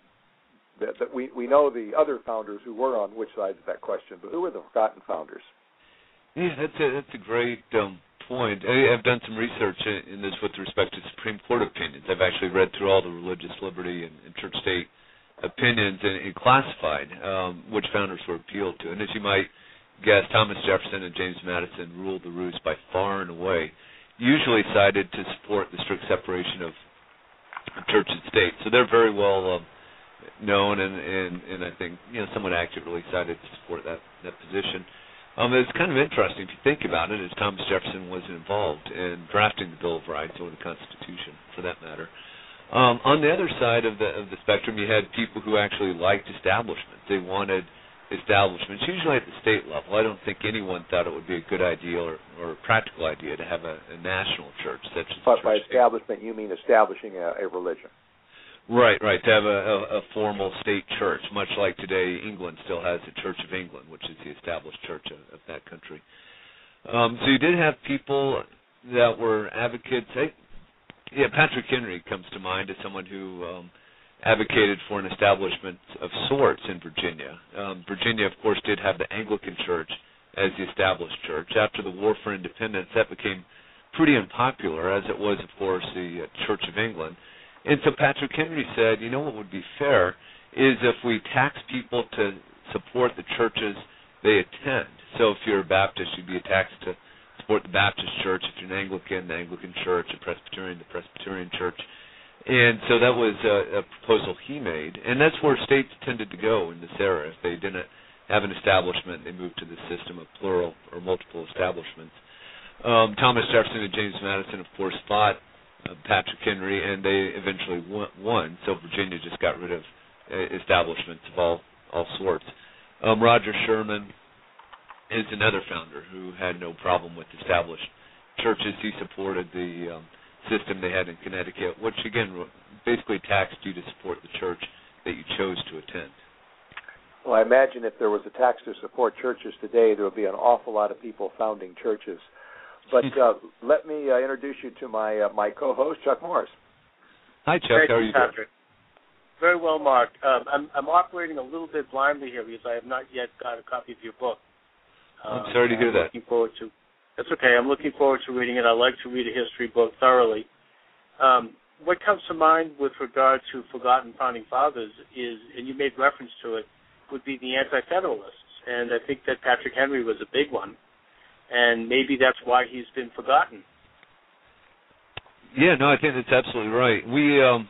That, that we we know the other founders who were on which side of that question, but who were the forgotten founders? Yeah, that's a that's a great um, point. I, I've done some research in, in this with respect to Supreme Court opinions. I've actually read through all the religious liberty and, and church state opinions and, and classified um, which founders were appealed to. And as you might guess, Thomas Jefferson and James Madison ruled the roost by far and away usually cited to support the strict separation of church and state. So they're very well um, known and, and and I think you know somewhat accurately cited to support that that position. Um, it's kind of interesting if you think about it, as Thomas Jefferson wasn't involved in drafting the Bill of Rights or the Constitution, for that matter. Um, on the other side of the of the spectrum, you had people who actually liked establishment. They wanted establishments, usually at the state level. I don't think anyone thought it would be a good idea or, or a practical idea to have a, a national church such as. But by establishment, you mean establishing a, a religion. Right, right. To have a, a, a formal state church, much like today England still has the Church of England, which is the established church of, of that country. Um, so you did have people that were advocates. Hey, yeah, Patrick Henry comes to mind as someone who um, advocated for an establishment of sorts in Virginia. Um, Virginia, of course, did have the Anglican Church as the established church. After the War for Independence, that became pretty unpopular, as it was, of course, the uh, Church of England. And so Patrick Henry said, you know what would be fair is if we tax people to support the churches they attend. So if you're a Baptist, you'd be taxed to support the Baptist church. If you're an Anglican, the Anglican church, a Presbyterian, the Presbyterian church. And so that was a, a proposal he made, and that's where states tended to go in this era. If they didn't have an establishment, they moved to the system of plural or multiple establishments. Um, Thomas Jefferson and James Madison, of course, fought uh, Patrick Henry, and they eventually won. So Virginia just got rid of uh, establishments of all all sorts. Um, Roger Sherman is another founder who had no problem with established churches. He supported the um, system they had in Connecticut, which again basically taxed you to support the church that you chose to attend. Well, I imagine if there was a tax to support churches today, there would be an awful lot of people founding churches. But uh, let me uh, introduce you to my uh, my co-host, Chuck Morris. Hi, Chuck. How are you Patrick. doing? Very well, Mark. Um, I'm, I'm operating a little bit blindly here because I have not yet got a copy of your book. I'm sorry to hear I'm that. Looking forward to that's okay. I'm looking forward to reading it. I like to read a history book thoroughly. Um, what comes to mind with regard to forgotten founding fathers is, and you made reference to it, would be the Anti-Federalists, and I think that Patrick Henry was a big one, and maybe that's why he's been forgotten. Yeah, no, I think that's absolutely right. We um,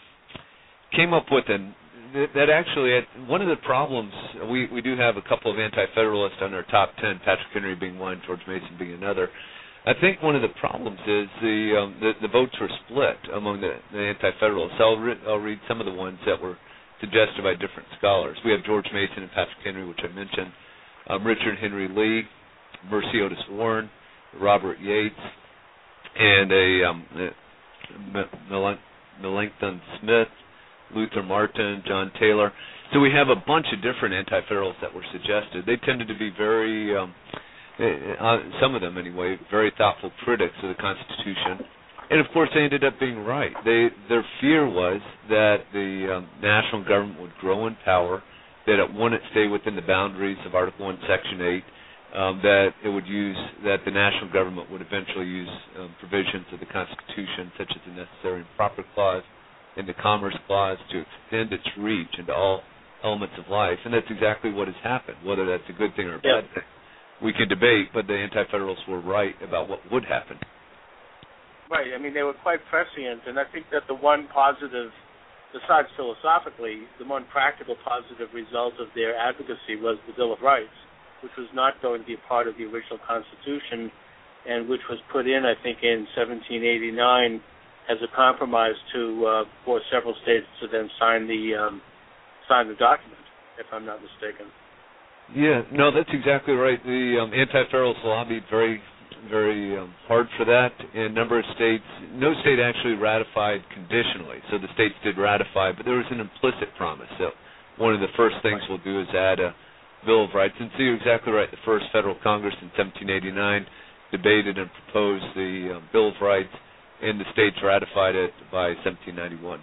came up with an that actually one of the problems we we do have a couple of anti-federalists on our top ten, Patrick Henry being one, George Mason being another. I think one of the problems is the um, the, the votes were split among the, the anti-federalists. I'll re- I'll read some of the ones that were suggested by different scholars. We have George Mason and Patrick Henry, which I mentioned, um, Richard Henry Lee, Mercy Otis Warren, Robert Yates, and a um, Melancthon Smith, Luther Martin, John Taylor. So we have a bunch of different anti-federalists that were suggested. They tended to be very, um, uh, some of them anyway, very thoughtful critics of the Constitution. And of course, they ended up being right. They their fear was that the um, national government would grow in power, that it wouldn't stay within the boundaries of Article One, Section Eight, um, that it would use that the national government would eventually use um, provisions of the Constitution, such as the necessary and proper clause, in the Commerce Clause to extend its reach into all elements of life, and that's exactly what has happened. Whether that's a good thing or a bad thing, we can debate, but the Anti-Federalists were right about what would happen. Right. I mean, they were quite prescient, and I think that the one positive, besides philosophically, the one practical positive result of their advocacy was the Bill of Rights, which was not going to be a part of the original Constitution, and which was put in, I think, in 1789 as a compromise to uh, for several states to then sign the um, sign the document, if I'm not mistaken. Yeah, no, that's exactly right. The um, anti-federalists lobbied very, very um, hard for that. In a number of states, no state actually ratified conditionally. So the states did ratify, but there was an implicit promise that one of the first things we'll do is add a Bill of Rights. And so you're exactly right. The first Federal Congress in 1789 debated and proposed the um, Bill of Rights, and the states ratified it by 1791.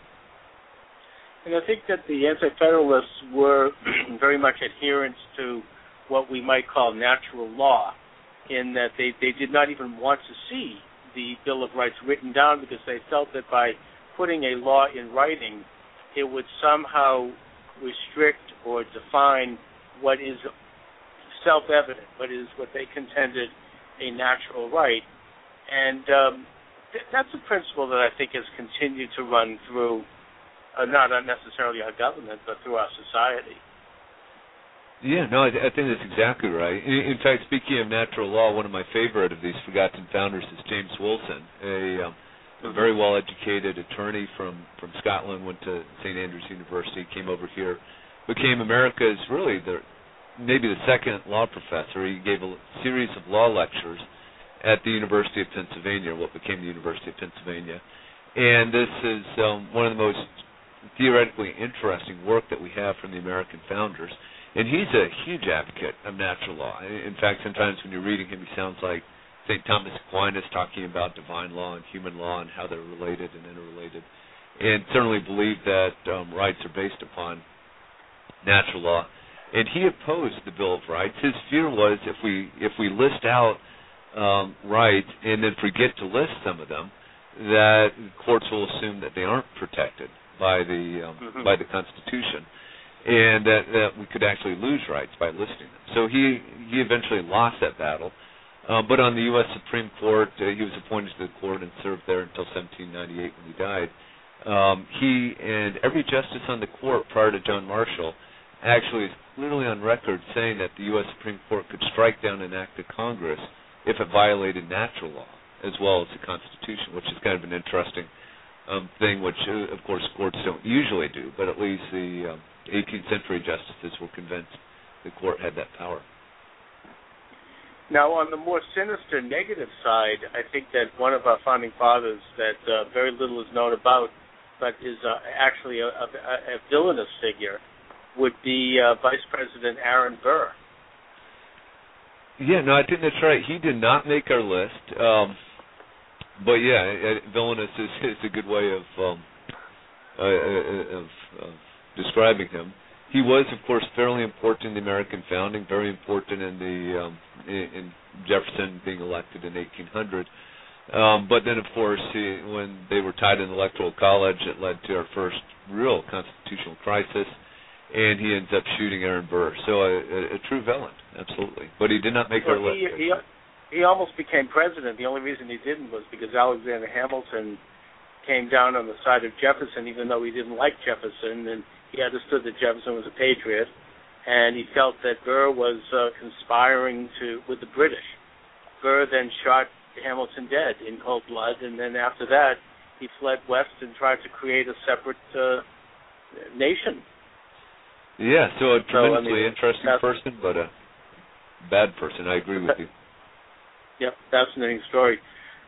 And I think that the Anti-Federalists were very much adherents to what we might call natural law, in that they, they did not even want to see the Bill of Rights written down because they felt that by putting a law in writing, it would somehow restrict or define what is self-evident, what is what they contended a natural right, and um, th- that's a principle that I think has continued to run through, uh, not necessarily our government, but through our society. Yeah, no, I, I think that's exactly right. In, in fact, speaking of natural law, one of my favorite of these forgotten founders is James Wilson, a, um, a very well-educated attorney from from Scotland. Went to St Andrews University, came over here, became America's really the maybe the second law professor. He gave a series of law lectures at the University of Pennsylvania, what became the University of Pennsylvania. And this is um, one of the most theoretically interesting work that we have from the American founders and he's a huge advocate of natural law. In fact, sometimes when you're reading him, he sounds like St. Thomas Aquinas talking about divine law and human law and how they're related and interrelated, and certainly believe that um, rights are based upon natural law. And he opposed the Bill of Rights. His fear was if we if we list out um, rights and then forget to list some of them, that courts will assume that they aren't protected by the um, mm-hmm. by the Constitution and that, that we could actually lose rights by listing them. So he he eventually lost that battle. Uh, but on the U.S. Supreme Court, uh, he was appointed to the court and served there until 1798 when he died. Um, he and every justice on the court prior to John Marshall actually is clearly on record saying that the U.S. Supreme Court could strike down an act of Congress if it violated natural law as well as the Constitution, which is kind of an interesting um, thing, which uh, of course courts don't usually do, but at least the um, 18th century justices were convinced the court had that power. Now, on the more sinister negative side, I think that one of our founding fathers that uh, very little is known about, but is uh, actually a, a, a, villainous figure, would be uh, Vice President Aaron Burr. Yeah, no, I think that's right. He did not make our list, um, but yeah, villainous is, is a good way of um, uh, uh of, of describing him. He was, of course, fairly important in the American founding, very important in the um, in, Jefferson being elected in 1800. Um, but then, of course, he, when they were tied in the electoral college, it led to our first real constitutional crisis, and he ends up shooting Aaron Burr. So a, a, a true villain, absolutely. But he did not make well, our he, list. He, he almost became president. The only reason he didn't was because Alexander Hamilton came down on the side of Jefferson, even though he didn't like Jefferson, and he understood that Jefferson was a patriot, and he felt that Burr was uh, conspiring to with the British. Burr then shot Hamilton dead in cold blood, and then after that, he fled west and tried to create a separate uh, nation. Yeah, so a tremendously so, I mean, interesting person, but a bad person. I agree with you. Yep, fascinating story.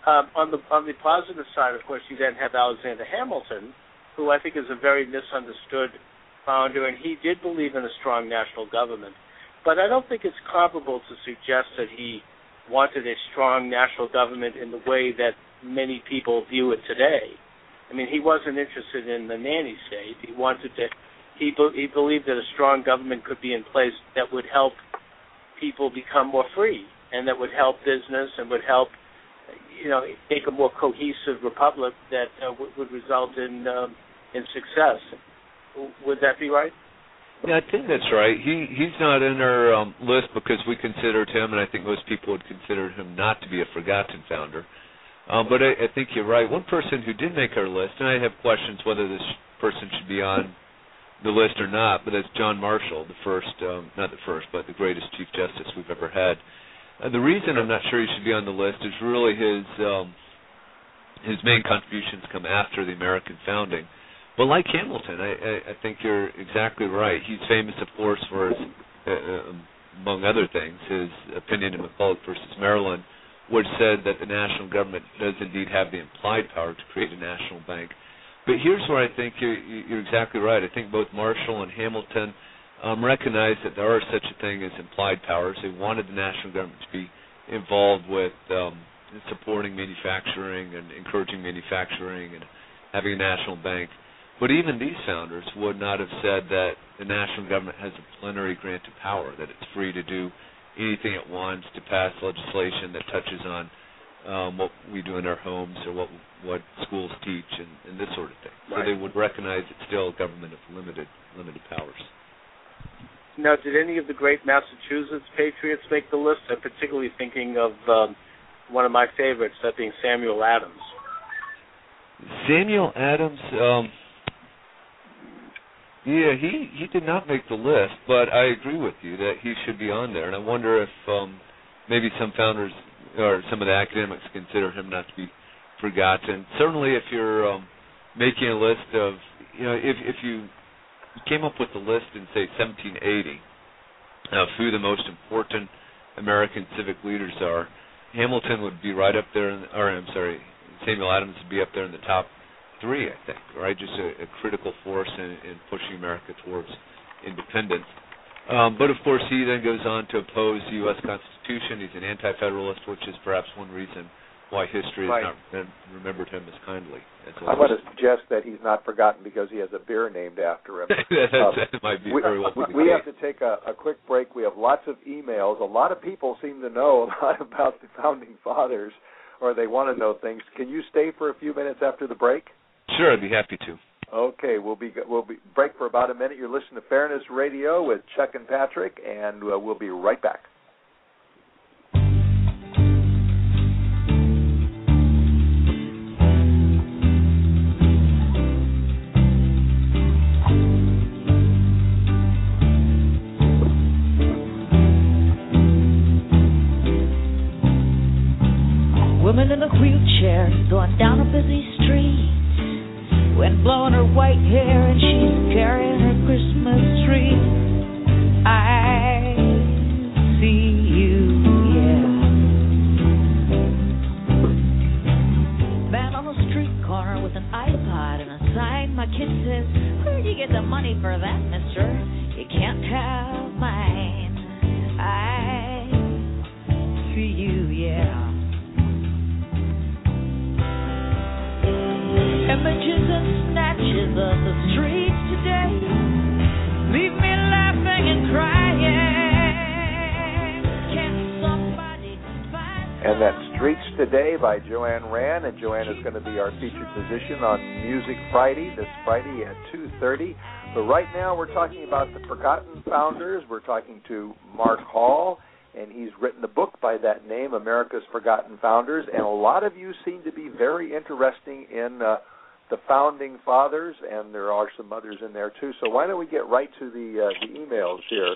Um, on the on the positive side, of course, you then have Alexander Hamilton, who I think is a very misunderstood founder, and he did believe in a strong national government. But I don't think it's comparable to suggest that he wanted a strong national government in the way that many people view it today. I mean, he wasn't interested in the nanny state. He wanted to. He be, he believed that a strong government could be in place that would help people become more free, and that would help business and would help, you know, make a more cohesive republic that uh, w- would result in um, in success. Would that be right? Yeah, I think that's right. He he's not in our um, list because we considered him, and I think most people would consider him not to be a forgotten founder. Um, but I, I think you're right. One person who did make our list, and I have questions whether this person should be on the list or not, but that's John Marshall, the first, um, not the first, but the greatest Chief Justice we've ever had. Uh, the reason I'm not sure he should be on the list is really his um, his main contributions come after the American founding. But like Hamilton, I, I, I think you're exactly right. He's famous, of course, for his, uh, uh, among other things, his opinion in McCulloch versus Maryland, which said that the national government does indeed have the implied power to create a national bank. But here's where I think you're, you're exactly right. I think both Marshall and Hamilton um, recognized that there are such a thing as implied powers. They wanted the national government to be involved with um, supporting manufacturing and encouraging manufacturing and having a national bank. But even these founders would not have said that the national government has a plenary grant of power, that it's free to do anything it wants to pass legislation that touches on um, what we do in our homes or what what schools teach and, and this sort of thing. Right. So they would recognize it's still a government of limited limited powers. Now, did any of the great Massachusetts patriots make the list? I'm particularly thinking of um, one of my favorites, that being Samuel Adams. Samuel Adams, um, yeah, he he did not make the list, but I agree with you that he should be on there. And I wonder if um, maybe some founders or some of the academics consider him not to be forgotten. Certainly, if you're um, making a list of, you know, if if you came up with a list in say 1780 of who the most important American civic leaders are, Hamilton would be right up there, in, or I'm sorry, Samuel Adams would be up there in the top three, I think, right? Just a, a critical force in, in pushing America towards independence. Um, but of course, he then goes on to oppose the U.S. Constitution. He's an anti-federalist, which is perhaps one reason why history Right. has not remembered him as kindly. As I want to suggest that he's not forgotten because he has a beer named after him. that, that might be we, very well. the we have to take a, a quick break. We have lots of emails. A lot of people seem to know a lot about the founding fathers, or they want to know things. Can you stay for a few minutes after the break? Sure, I'd be happy to. Okay, we'll be we'll be break for about a minute. You're listening to Fairness Radio with Chuck and Patrick, and uh, we'll be right back. Woman in a wheelchair going down a busy street. Wind blowing her white hair and she's carrying her Christmas tree. I by Joanne Rand, and Joanne is going to be our featured musician on Music Friday this Friday at 2:30. But right now we're talking about the Forgotten Founders. We're talking to Mark Hall, and he's written a book by that name, America's Forgotten Founders. And a lot of you seem to be very interesting in uh, the founding fathers, and there are some others in there too. So why don't we get right to the uh, the emails here?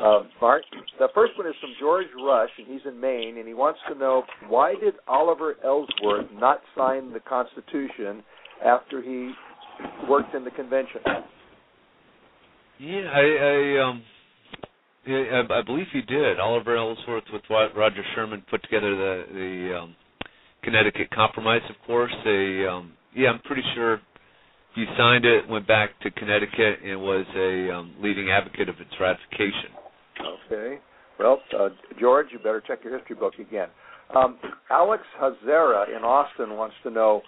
Uh, Mark, the first one is from George Rush, and he's in Maine, and he wants to know why did Oliver Ellsworth not sign the Constitution after he worked in the convention? Yeah, I, I um, yeah, I, I believe he did. Oliver Ellsworth with Ro- Roger Sherman put together the the um, Connecticut Compromise. Of course, they um, yeah, I'm pretty sure he signed it, went back to Connecticut, and was a um, leading advocate of its ratification. Okay. Well, uh, George, you better check your history book again. Um, Alex Hazara in Austin wants to know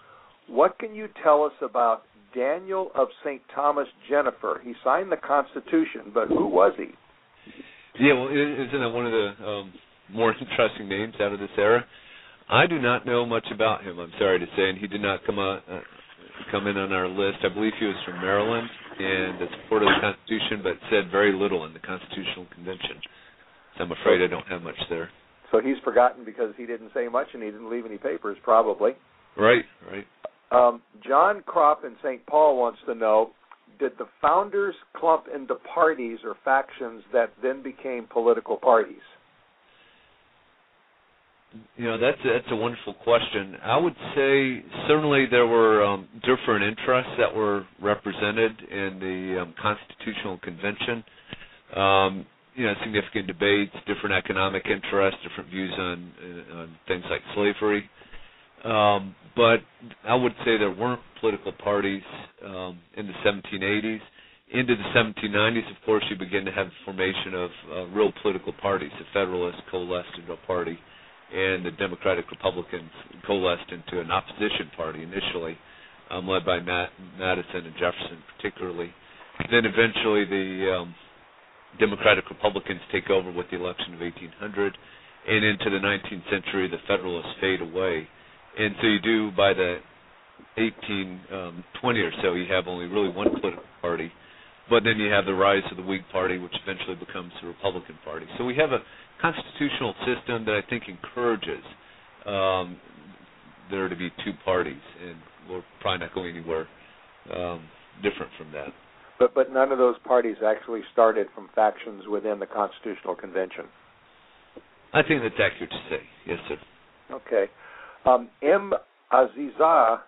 what can you tell us about Daniel of St. Thomas Jenifer? He signed the Constitution, but who was he? Yeah, well, isn't that one of the um, more interesting names out of this era? I do not know much about him. I'm sorry to say, and he did not come uh, uh, come in on our list. I believe he was from Maryland and a supporter of the Constitution, but said very little in the Constitutional Convention. So I'm afraid I don't have much there. So he's forgotten because he didn't say much and he didn't leave any papers, probably. Right, right. Um, John Kropp in St. Paul wants to know Did the founders clump into parties or factions that then became political parties? You know, that's that's a wonderful question. I would say certainly there were um, different interests that were represented in the um, Constitutional Convention. Um, you know, significant debates, different economic interests, different views on uh, on things like slavery. Um, but I would say there weren't political parties um, in the 1780s. Into the 1790s, of course, you begin to have the formation of uh, real political parties. The Federalists coalesced into a party, and the Democratic Republicans coalesced into an opposition party initially, um, led by Matt, Madison and Jefferson, particularly. Then eventually, the um, Democratic Republicans take over with the election of 1800, and into the 19th century, the Federalists fade away and so you do by the 1820 um, or so, you have only really one political party, but then you have the rise of the Whig Party, which eventually becomes the Republican Party. So we have a constitutional system that I think encourages um, there to be two parties, and we're probably not going anywhere um, different from that. But but none of those parties actually started from factions within the Constitutional Convention. I think that's accurate to say. Yes, sir. Okay. Um, M. Aziza,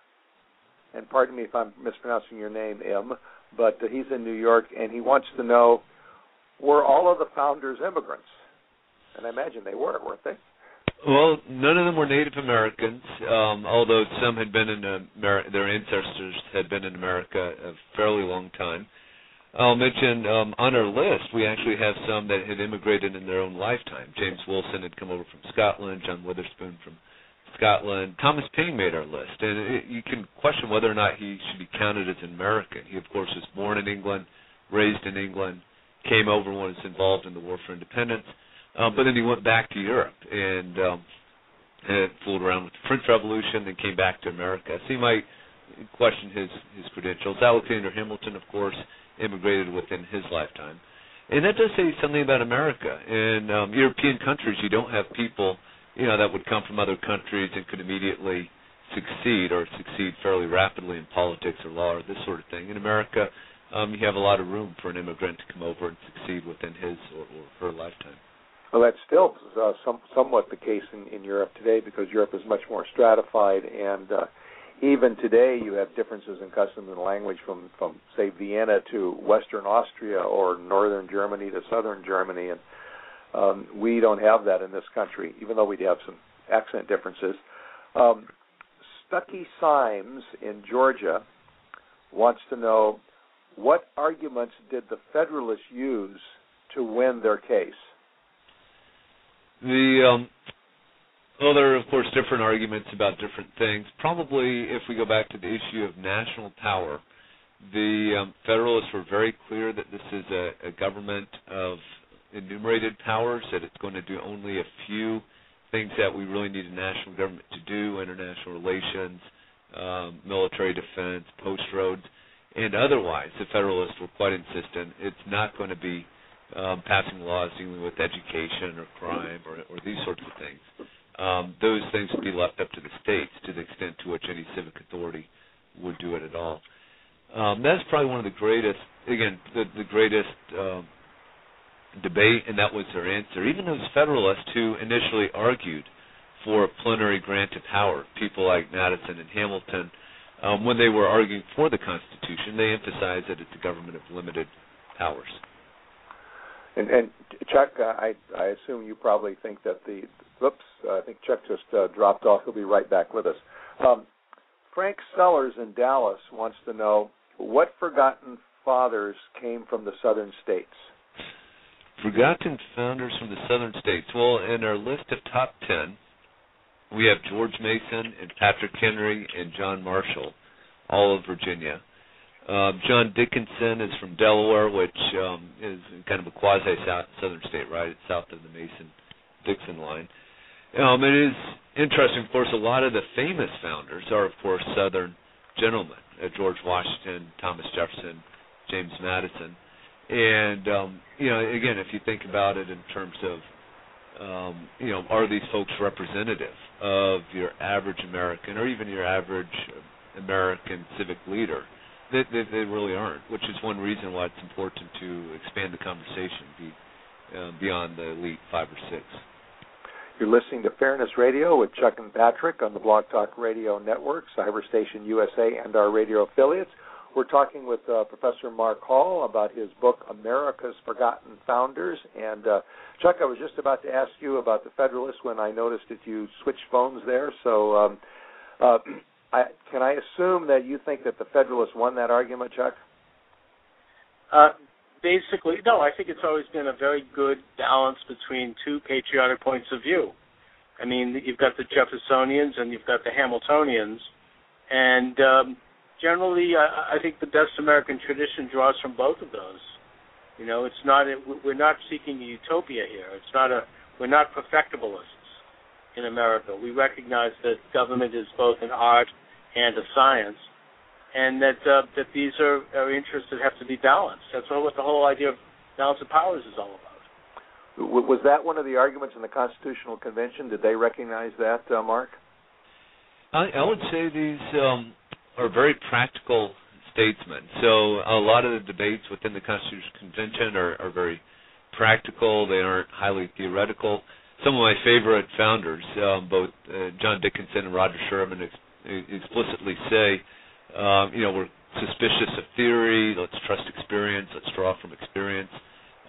and pardon me if I'm mispronouncing your name, M, but he's in New York, and he wants to know were all of the founders immigrants? And I imagine they were, weren't they? Well, none of them were Native Americans, um, although some had been in America, their ancestors had been in America a fairly long time. I'll mention um, on our list, we actually have some that had immigrated in their own lifetime. James Wilson had come over from Scotland, John Witherspoon from Scotland. Thomas Paine made our list, and it, you can question whether or not he should be counted as an American. He, of course, was born in England, raised in England, came over and was involved in the War for Independence, uh, but then he went back to Europe and, um, and fooled around with the French Revolution, then came back to America. So you might question his his credentials. Alexander Hamilton, of course, immigrated within his lifetime. And that does say something about America. In um, European countries, you don't have people you know that would come from other countries and could immediately succeed or succeed fairly rapidly in politics or law or this sort of thing. In America, um, you have a lot of room for an immigrant to come over and succeed within his or, or her lifetime. Well, that's still uh, some, somewhat the case in, in Europe today because Europe is much more stratified, and uh, even today you have differences in custom and language from, from say Vienna to Western Austria or Northern Germany to Southern Germany, and um, we don't have that in this country, even though we have some accent differences. Um, Stucky Symes in Georgia wants to know what arguments did the Federalists use to win their case? The um, well, there are of course different arguments about different things. Probably, if we go back to the issue of national power, the um, Federalists were very clear that this is a, a government of enumerated powers, that it's going to do only a few things that we really need a national government to do international relations, um, military defense, post roads, and otherwise. The Federalists were quite insistent it's not going to be um, passing laws dealing with education or crime or, or these sorts of things. Um, those things would be left up to the states to the extent to which any civic authority would do it at all. Um, that's probably one of the greatest, again, the, the greatest um, debate, and that was their answer. Even those Federalists who initially argued for a plenary grant of power, people like Madison and Hamilton, um, when they were arguing for the Constitution, they emphasized that it's a government of limited powers. And, and Chuck, uh, I, I assume you probably think that the oops, I think Chuck just uh, dropped off. He'll be right back with us. Um, Frank Sellers in Dallas wants to know what forgotten fathers came from the southern states. Forgotten founders from the southern states. Well, in our list of top 10, we have George Mason and Patrick Henry and John Marshall, all of Virginia. Um, John Dickinson is from Delaware, which um, is kind of a quasi southern state, right? It's south of the Mason Dixon line. Um, it is interesting, of course, a lot of the famous founders are, of course, southern gentlemen uh, George Washington, Thomas Jefferson, James Madison. And um, you know, again, if you think about it in terms of um, you know, are these folks representative of your average American or even your average American civic leader? They, they, they really aren't, which is one reason why it's important to expand the conversation be, uh, beyond the elite five or six. You're listening to Fairness Radio with Chuck and Patrick on the Blog Talk Radio Network, Cyberstation USA, and our radio affiliates. We're talking with uh, Professor Mark Hall about his book, America's Forgotten Founders. And uh, Chuck, I was just about to ask you about the Federalists when I noticed that you switched phones there. So um, Uh, I, can I assume that you think that the Federalists won that argument, Chuck? Uh, basically, no. I think it's always been a very good balance between two patriotic points of view. I mean, you've got the Jeffersonians and you've got the Hamiltonians, and um, generally, I, I think the best American tradition draws from both of those. You know, it's not we're not seeking a utopia here. It's not a we're not perfectibilists in America. We recognize that government is both an art and a science, and that uh, that these are, are interests that have to be balanced. That's what the whole idea of balance of powers is all about. Was that one of the arguments in the Constitutional Convention? Did they recognize that, uh, Mark? I, I would say these um, are very practical statesmen. So a lot of the debates within the Constitutional Convention are, are very practical. They aren't highly theoretical. Some of my favorite founders, um, both uh, John Dickinson and Roger Sherman, ex- explicitly say, um, you know, we're suspicious of theory. Let's trust experience. Let's draw from experience.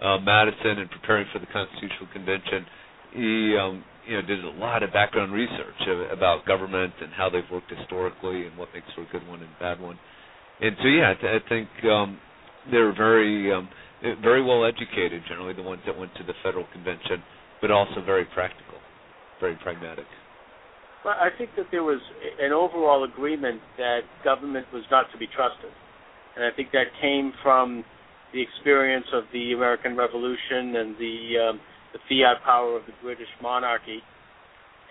Uh, Madison, in preparing for the Constitutional Convention, he um, you know did a lot of background research about government and how they've worked historically and what makes for a good one and a bad one and so yeah, I, th- I think um, they're very um, very well educated. Generally, the ones that went to the federal convention, but also very practical, very pragmatic. Well, I think that there was an overall agreement that government was not to be trusted, and I think that came from the experience of the American Revolution and the um, the fiat power of the British monarchy,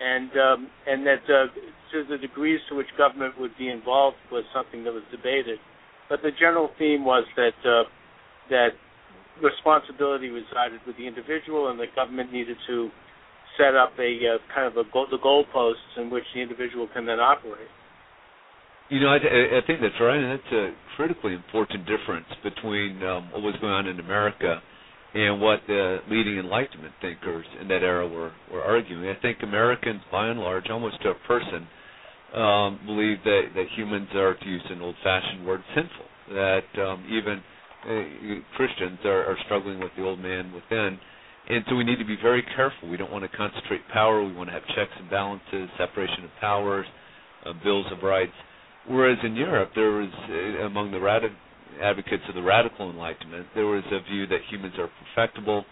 and um, and that uh, to the degrees to which government would be involved was something that was debated. But the general theme was that uh, that responsibility resided with the individual, and the government needed to set up a uh, kind of a goal, the goalposts in which the individual can then operate. You know, I, I think that's right, and that's a critically important difference between um, what was going on in America and what the leading Enlightenment thinkers in that era were, were arguing. I think Americans, by and large, almost to a person, um, believe that, that humans are, to use an old-fashioned word, sinful. That um, even uh, Christians are, are struggling with the old man within. And so we need to be very careful. We don't want to concentrate power. We want to have checks and balances, separation of powers, uh, bills of rights. Whereas in Europe, there was, uh, among the radical advocates of the radical enlightenment, there was a view that humans are perfectible,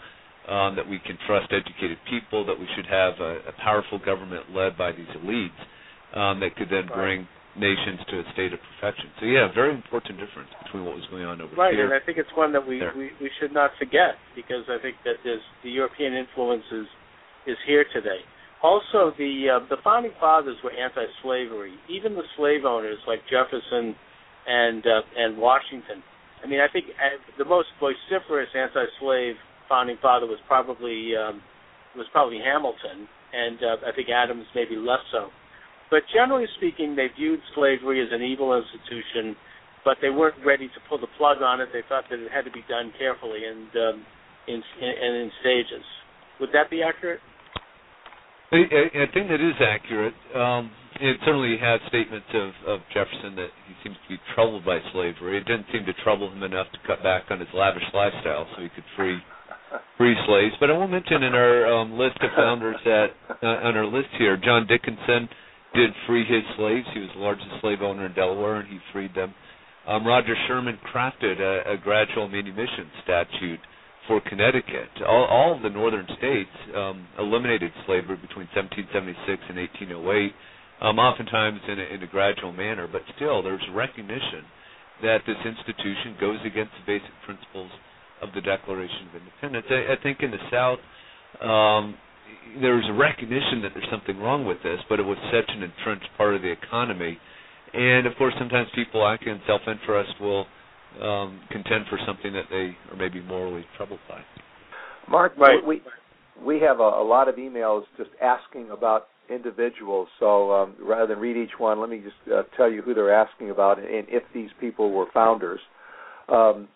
um, that we can trust educated people, that we should have a, a powerful government led by these elites um, that could then bring nations to a state of perfection. So yeah, very important difference between what was going on over right, here. Right, and I think it's one that we, we, we should not forget because I think that this, the European influence is, is here today. Also, the uh, the founding fathers were anti-slavery. Even the slave owners like Jefferson and uh, and Washington. I mean, I think uh, the most vociferous anti-slave founding father was probably um, was probably Hamilton, and uh, I think Adams maybe less so. But generally speaking, they viewed slavery as an evil institution, but they weren't ready to pull the plug on it. They thought that it had to be done carefully and um, in, in and in stages. Would that be accurate? I, I think that is accurate. Um, it certainly has statements of, of Jefferson that he seems to be troubled by slavery. It didn't seem to trouble him enough to cut back on his lavish lifestyle so he could free free slaves. But I will mention in our um, list of founders that uh, on our list here, John Dickinson did free his slaves. He was the largest slave owner in Delaware, and he freed them. Um, Roger Sherman crafted a, a gradual manumission statute for Connecticut. All, all of the northern states um, eliminated slavery between 1776 and 1808 um, oftentimes in a, in a gradual manner, but still there's recognition that this institution goes against the basic principles of the Declaration of Independence. I, I think in the South, um, there's a recognition that there's something wrong with this, but it was such an entrenched part of the economy. And of course, sometimes people acting in self-interest will um, contend for something that they are maybe morally troubled by. Mark, right. we we have a, a lot of emails just asking about individuals. So um, rather than read each one, let me just uh, tell you who they're asking about and if these people were founders. Um,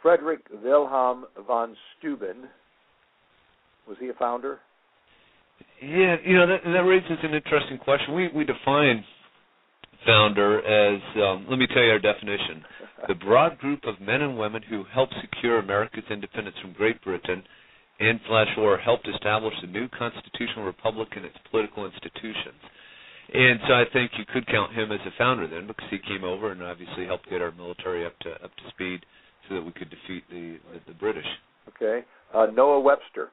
Frederick Wilhelm von Steuben, was he a founder? Yeah, you know that, that raises an interesting question. We we define founder as um, let me tell you our definition: the broad group of men and women who helped secure America's independence from Great Britain and Flash War helped establish a new constitutional republic and its political institutions. And so I think you could count him as a founder then, because he came over and obviously helped get our military up to up to speed, so that we could defeat the the, the British. Okay. Uh, Noah Webster.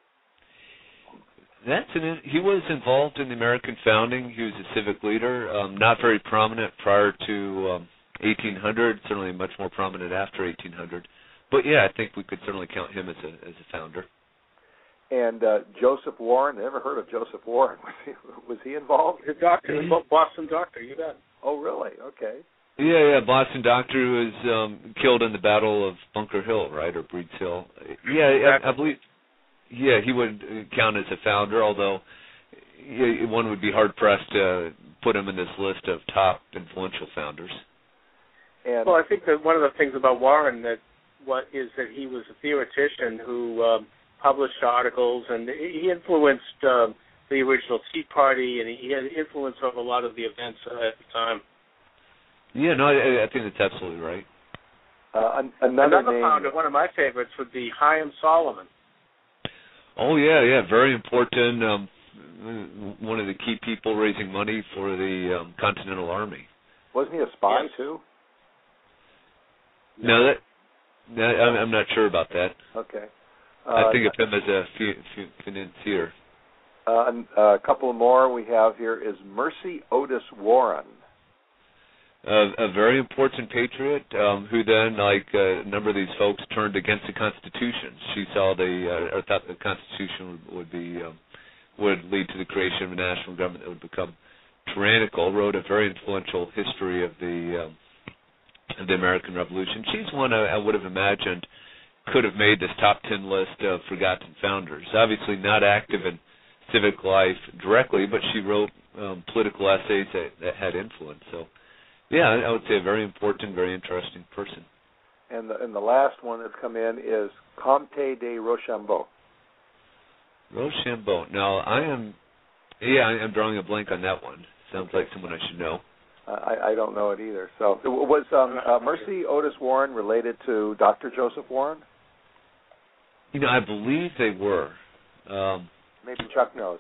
That's an. He was involved in the American founding. He was a civic leader, um, not very prominent prior to um, 1800. Certainly much more prominent after 1800. But yeah, I think we could certainly count him as a as a founder. And uh, Joseph Warren. Never heard of Joseph Warren. Was he, was he involved? The doctor, Boston doctor, you bet. Oh, really? Okay. Yeah, yeah, Boston doctor who was um, killed in the Battle of Bunker Hill, right, or Breeds Hill. Yeah, I, I believe. Yeah, he would count as a founder, although one would be hard pressed to put him in this list of top influential founders. And Well, I think that one of the things about Warren that what is that he was a theoretician who um, published articles and he influenced um, the original Tea Party and he had influence over a lot of the events uh, at the time. Yeah, no, I, I think that's absolutely right. uh, another, Another name. founder, one of my favorites, would be Chaim Salomon. Oh yeah, yeah, very important. Um, one of the key people raising money for the um, Continental Army. Wasn't he a spy Yes. too? No, that, no, I'm, I'm not sure about that. Okay. I Uh, think of him as a fi- fi- financier. Uh, a couple more we have here is Mercy Otis Warren. Uh, a very important patriot um, who then, like uh, a number of these folks, turned against the Constitution. She saw the uh, or thought the Constitution would, would be um, would lead to the creation of a national government that would become tyrannical. Wrote a very influential history of the um, of the American Revolution. She's one I, I would have imagined could have made this top ten list of forgotten founders. Obviously, not active in civic life directly, but she wrote um, political essays that, that had influence. So. Yeah, I I would say a very important, very interesting person. And the, and the last one that's come in is Comte de Rochambeau. Rochambeau. Now, I am, yeah, I- I'm drawing a blank on that one. Sounds like someone I should know. I, I don't know it either. So was um, uh, Mercy Otis Warren related to Dr. Joseph Warren? You know, I believe they were. Um, Maybe Chuck knows.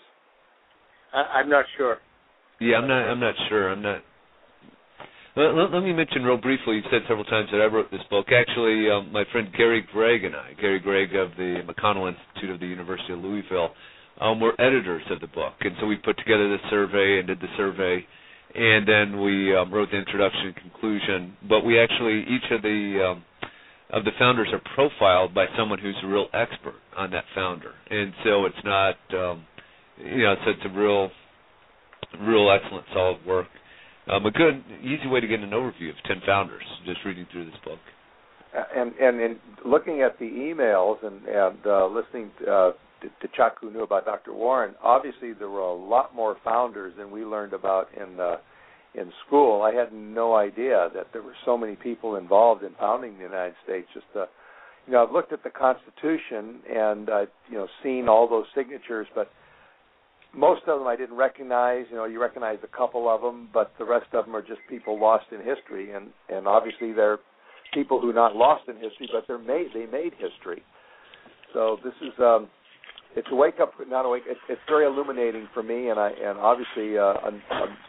I, I'm not sure. yeah, I'm not. I'm not sure. I'm not. Let, let, me mention real briefly. You've said several times that I wrote this book. Actually, um, my friend Gary Gregg and I, Gary Gregg of the McConnell Institute of the University of Louisville, um, were editors of the book, and so we put together the survey and did the survey, and then we um, wrote the introduction and conclusion. But we actually each of the um, of the founders are profiled by someone who's a real expert on that founder, and so it's not, um, you know, so it's a real, real excellent, solid work. Um, a good, easy way to get an overview of ten founders just reading through this book. And and in looking at the emails and and uh, listening to, uh, to, to Chuck, who knew about Dr. Warren, obviously there were a lot more founders than we learned about in uh, in school. I had no idea that there were so many people involved in founding the United States. Just uh, you know, I've looked at the Constitution and uh, you know seen all those signatures, but most of them I didn't recognize. You know, you recognize a couple of them, but the rest of them are just people lost in history, and and obviously they're people who are not lost in history, but they're made they made history. So this is um, it's a wake up, not a wake. It's, it's very illuminating for me, and I and obviously uh, um,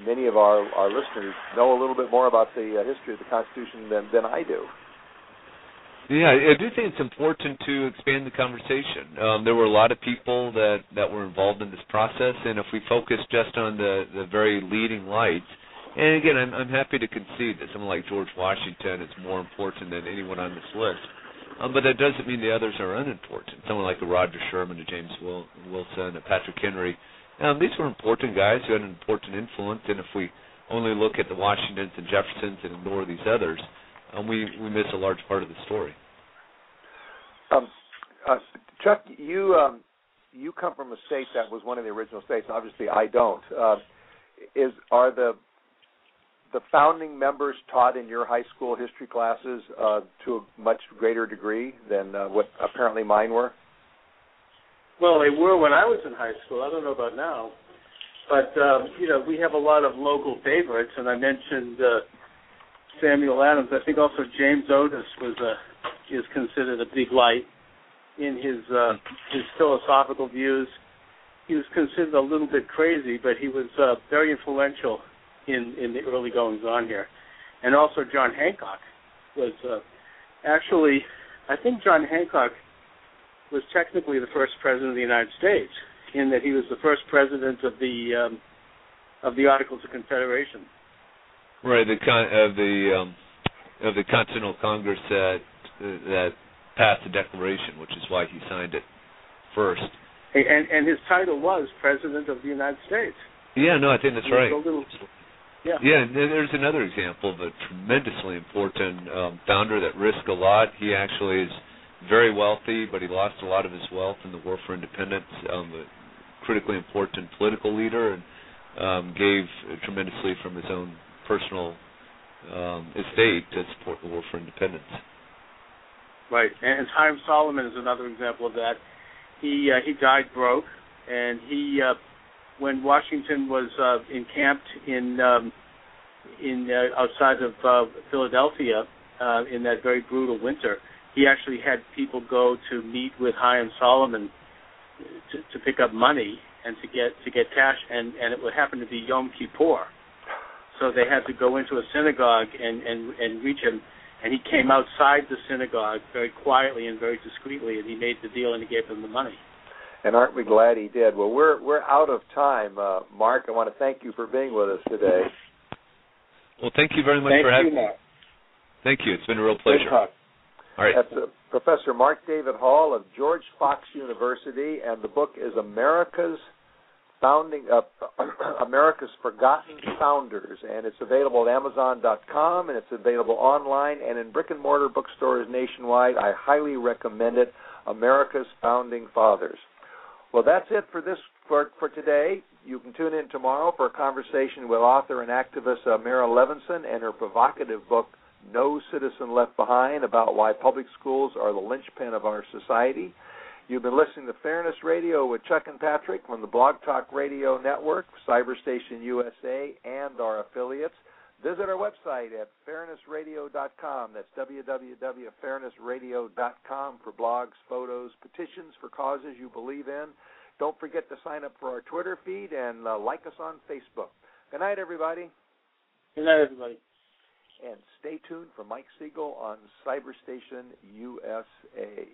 many of our our listeners know a little bit more about the uh, history of the Constitution than than I do. Yeah, I do think it's important to expand the conversation. Um, there were a lot of people that that were involved in this process, and if we focus just on the the very leading lights, and again, I'm I'm happy to concede that someone like George Washington is more important than anyone on this list. Um, but that doesn't mean the others are unimportant. Someone like a Roger Sherman, a James Wil- Wilson, a Patrick Henry. Um, these were important guys who had an important influence, and if we only look at the Washingtons and Jeffersons and ignore these others, um, we we miss a large part of the story. Um, uh, Chuck, you um, you come from a state that was one of the original states. Obviously, I don't. Uh, is are the the founding members taught in your high school history classes uh, to a much greater degree than uh, what apparently mine were? Well, they were when I was in high school. I don't know about now, but um, you know we have a lot of local favorites, and I mentioned uh, Samuel Adams. I think also James Otis was a is considered a big light in his uh, his philosophical views. He was considered a little bit crazy, but he was uh, very influential in in the early goings on here, and also John Hancock was uh, actually, I think John Hancock was technically the first president of the United States in that he was the first president of the um, of the Articles of Confederation. Right, the con- of the um, of the Continental Congress that that passed the Declaration, which is why he signed it first. And and his title was President of the United States. Yeah, no, I think that's right. Little, yeah. Yeah, and there's another example of a tremendously important um, founder that risked a lot. He actually is very wealthy, but he lost a lot of his wealth in the War for Independence. Um, a critically important political leader, and um, gave tremendously from his own personal um, estate to support the War for Independence. Right, and Chaim Salomon is another example of that. He uh, he died broke, and he uh, when Washington was uh, encamped in um, in uh, outside of uh, Philadelphia uh, in that very brutal winter, he actually had people go to meet with Chaim Salomon to, to pick up money and to get to get cash, and and it would happen to be Yom Kippur, so they had to go into a synagogue and and and reach him, and he came outside the synagogue very quietly and very discreetly, and he made the deal and he gave them the money. And aren't we glad he did? Well, we're we're out of time, uh, Mark. I want to thank you for being with us today. Well, thank you very much thank for having me. Thank you. It's been a real pleasure. All right. That's uh, Professor Mark David Hall of George Fox University, and the book is America's Founding uh, America's Forgotten Founders, and it's available at Amazon.com, and it's available online and in brick and mortar bookstores nationwide. I highly recommend it. America's Founding Fathers. Well, that's it for this for for today. You can tune in tomorrow for a conversation with author and activist uh, Meira Levinson and her provocative book No Citizen Left Behind about why public schools are the linchpin of our society. You've been listening to Fairness Radio with Chuck and Patrick from the Blog Talk Radio Network, Cyberstation USA, and our affiliates. Visit our website at fairnessradio.com. That's www.fairnessradio.com for blogs, photos, petitions for causes you believe in. Don't forget to sign up for our Twitter feed and uh, like us on Facebook. Good night, everybody. Good night, everybody. And stay tuned for Mike Siegel on Cyberstation USA.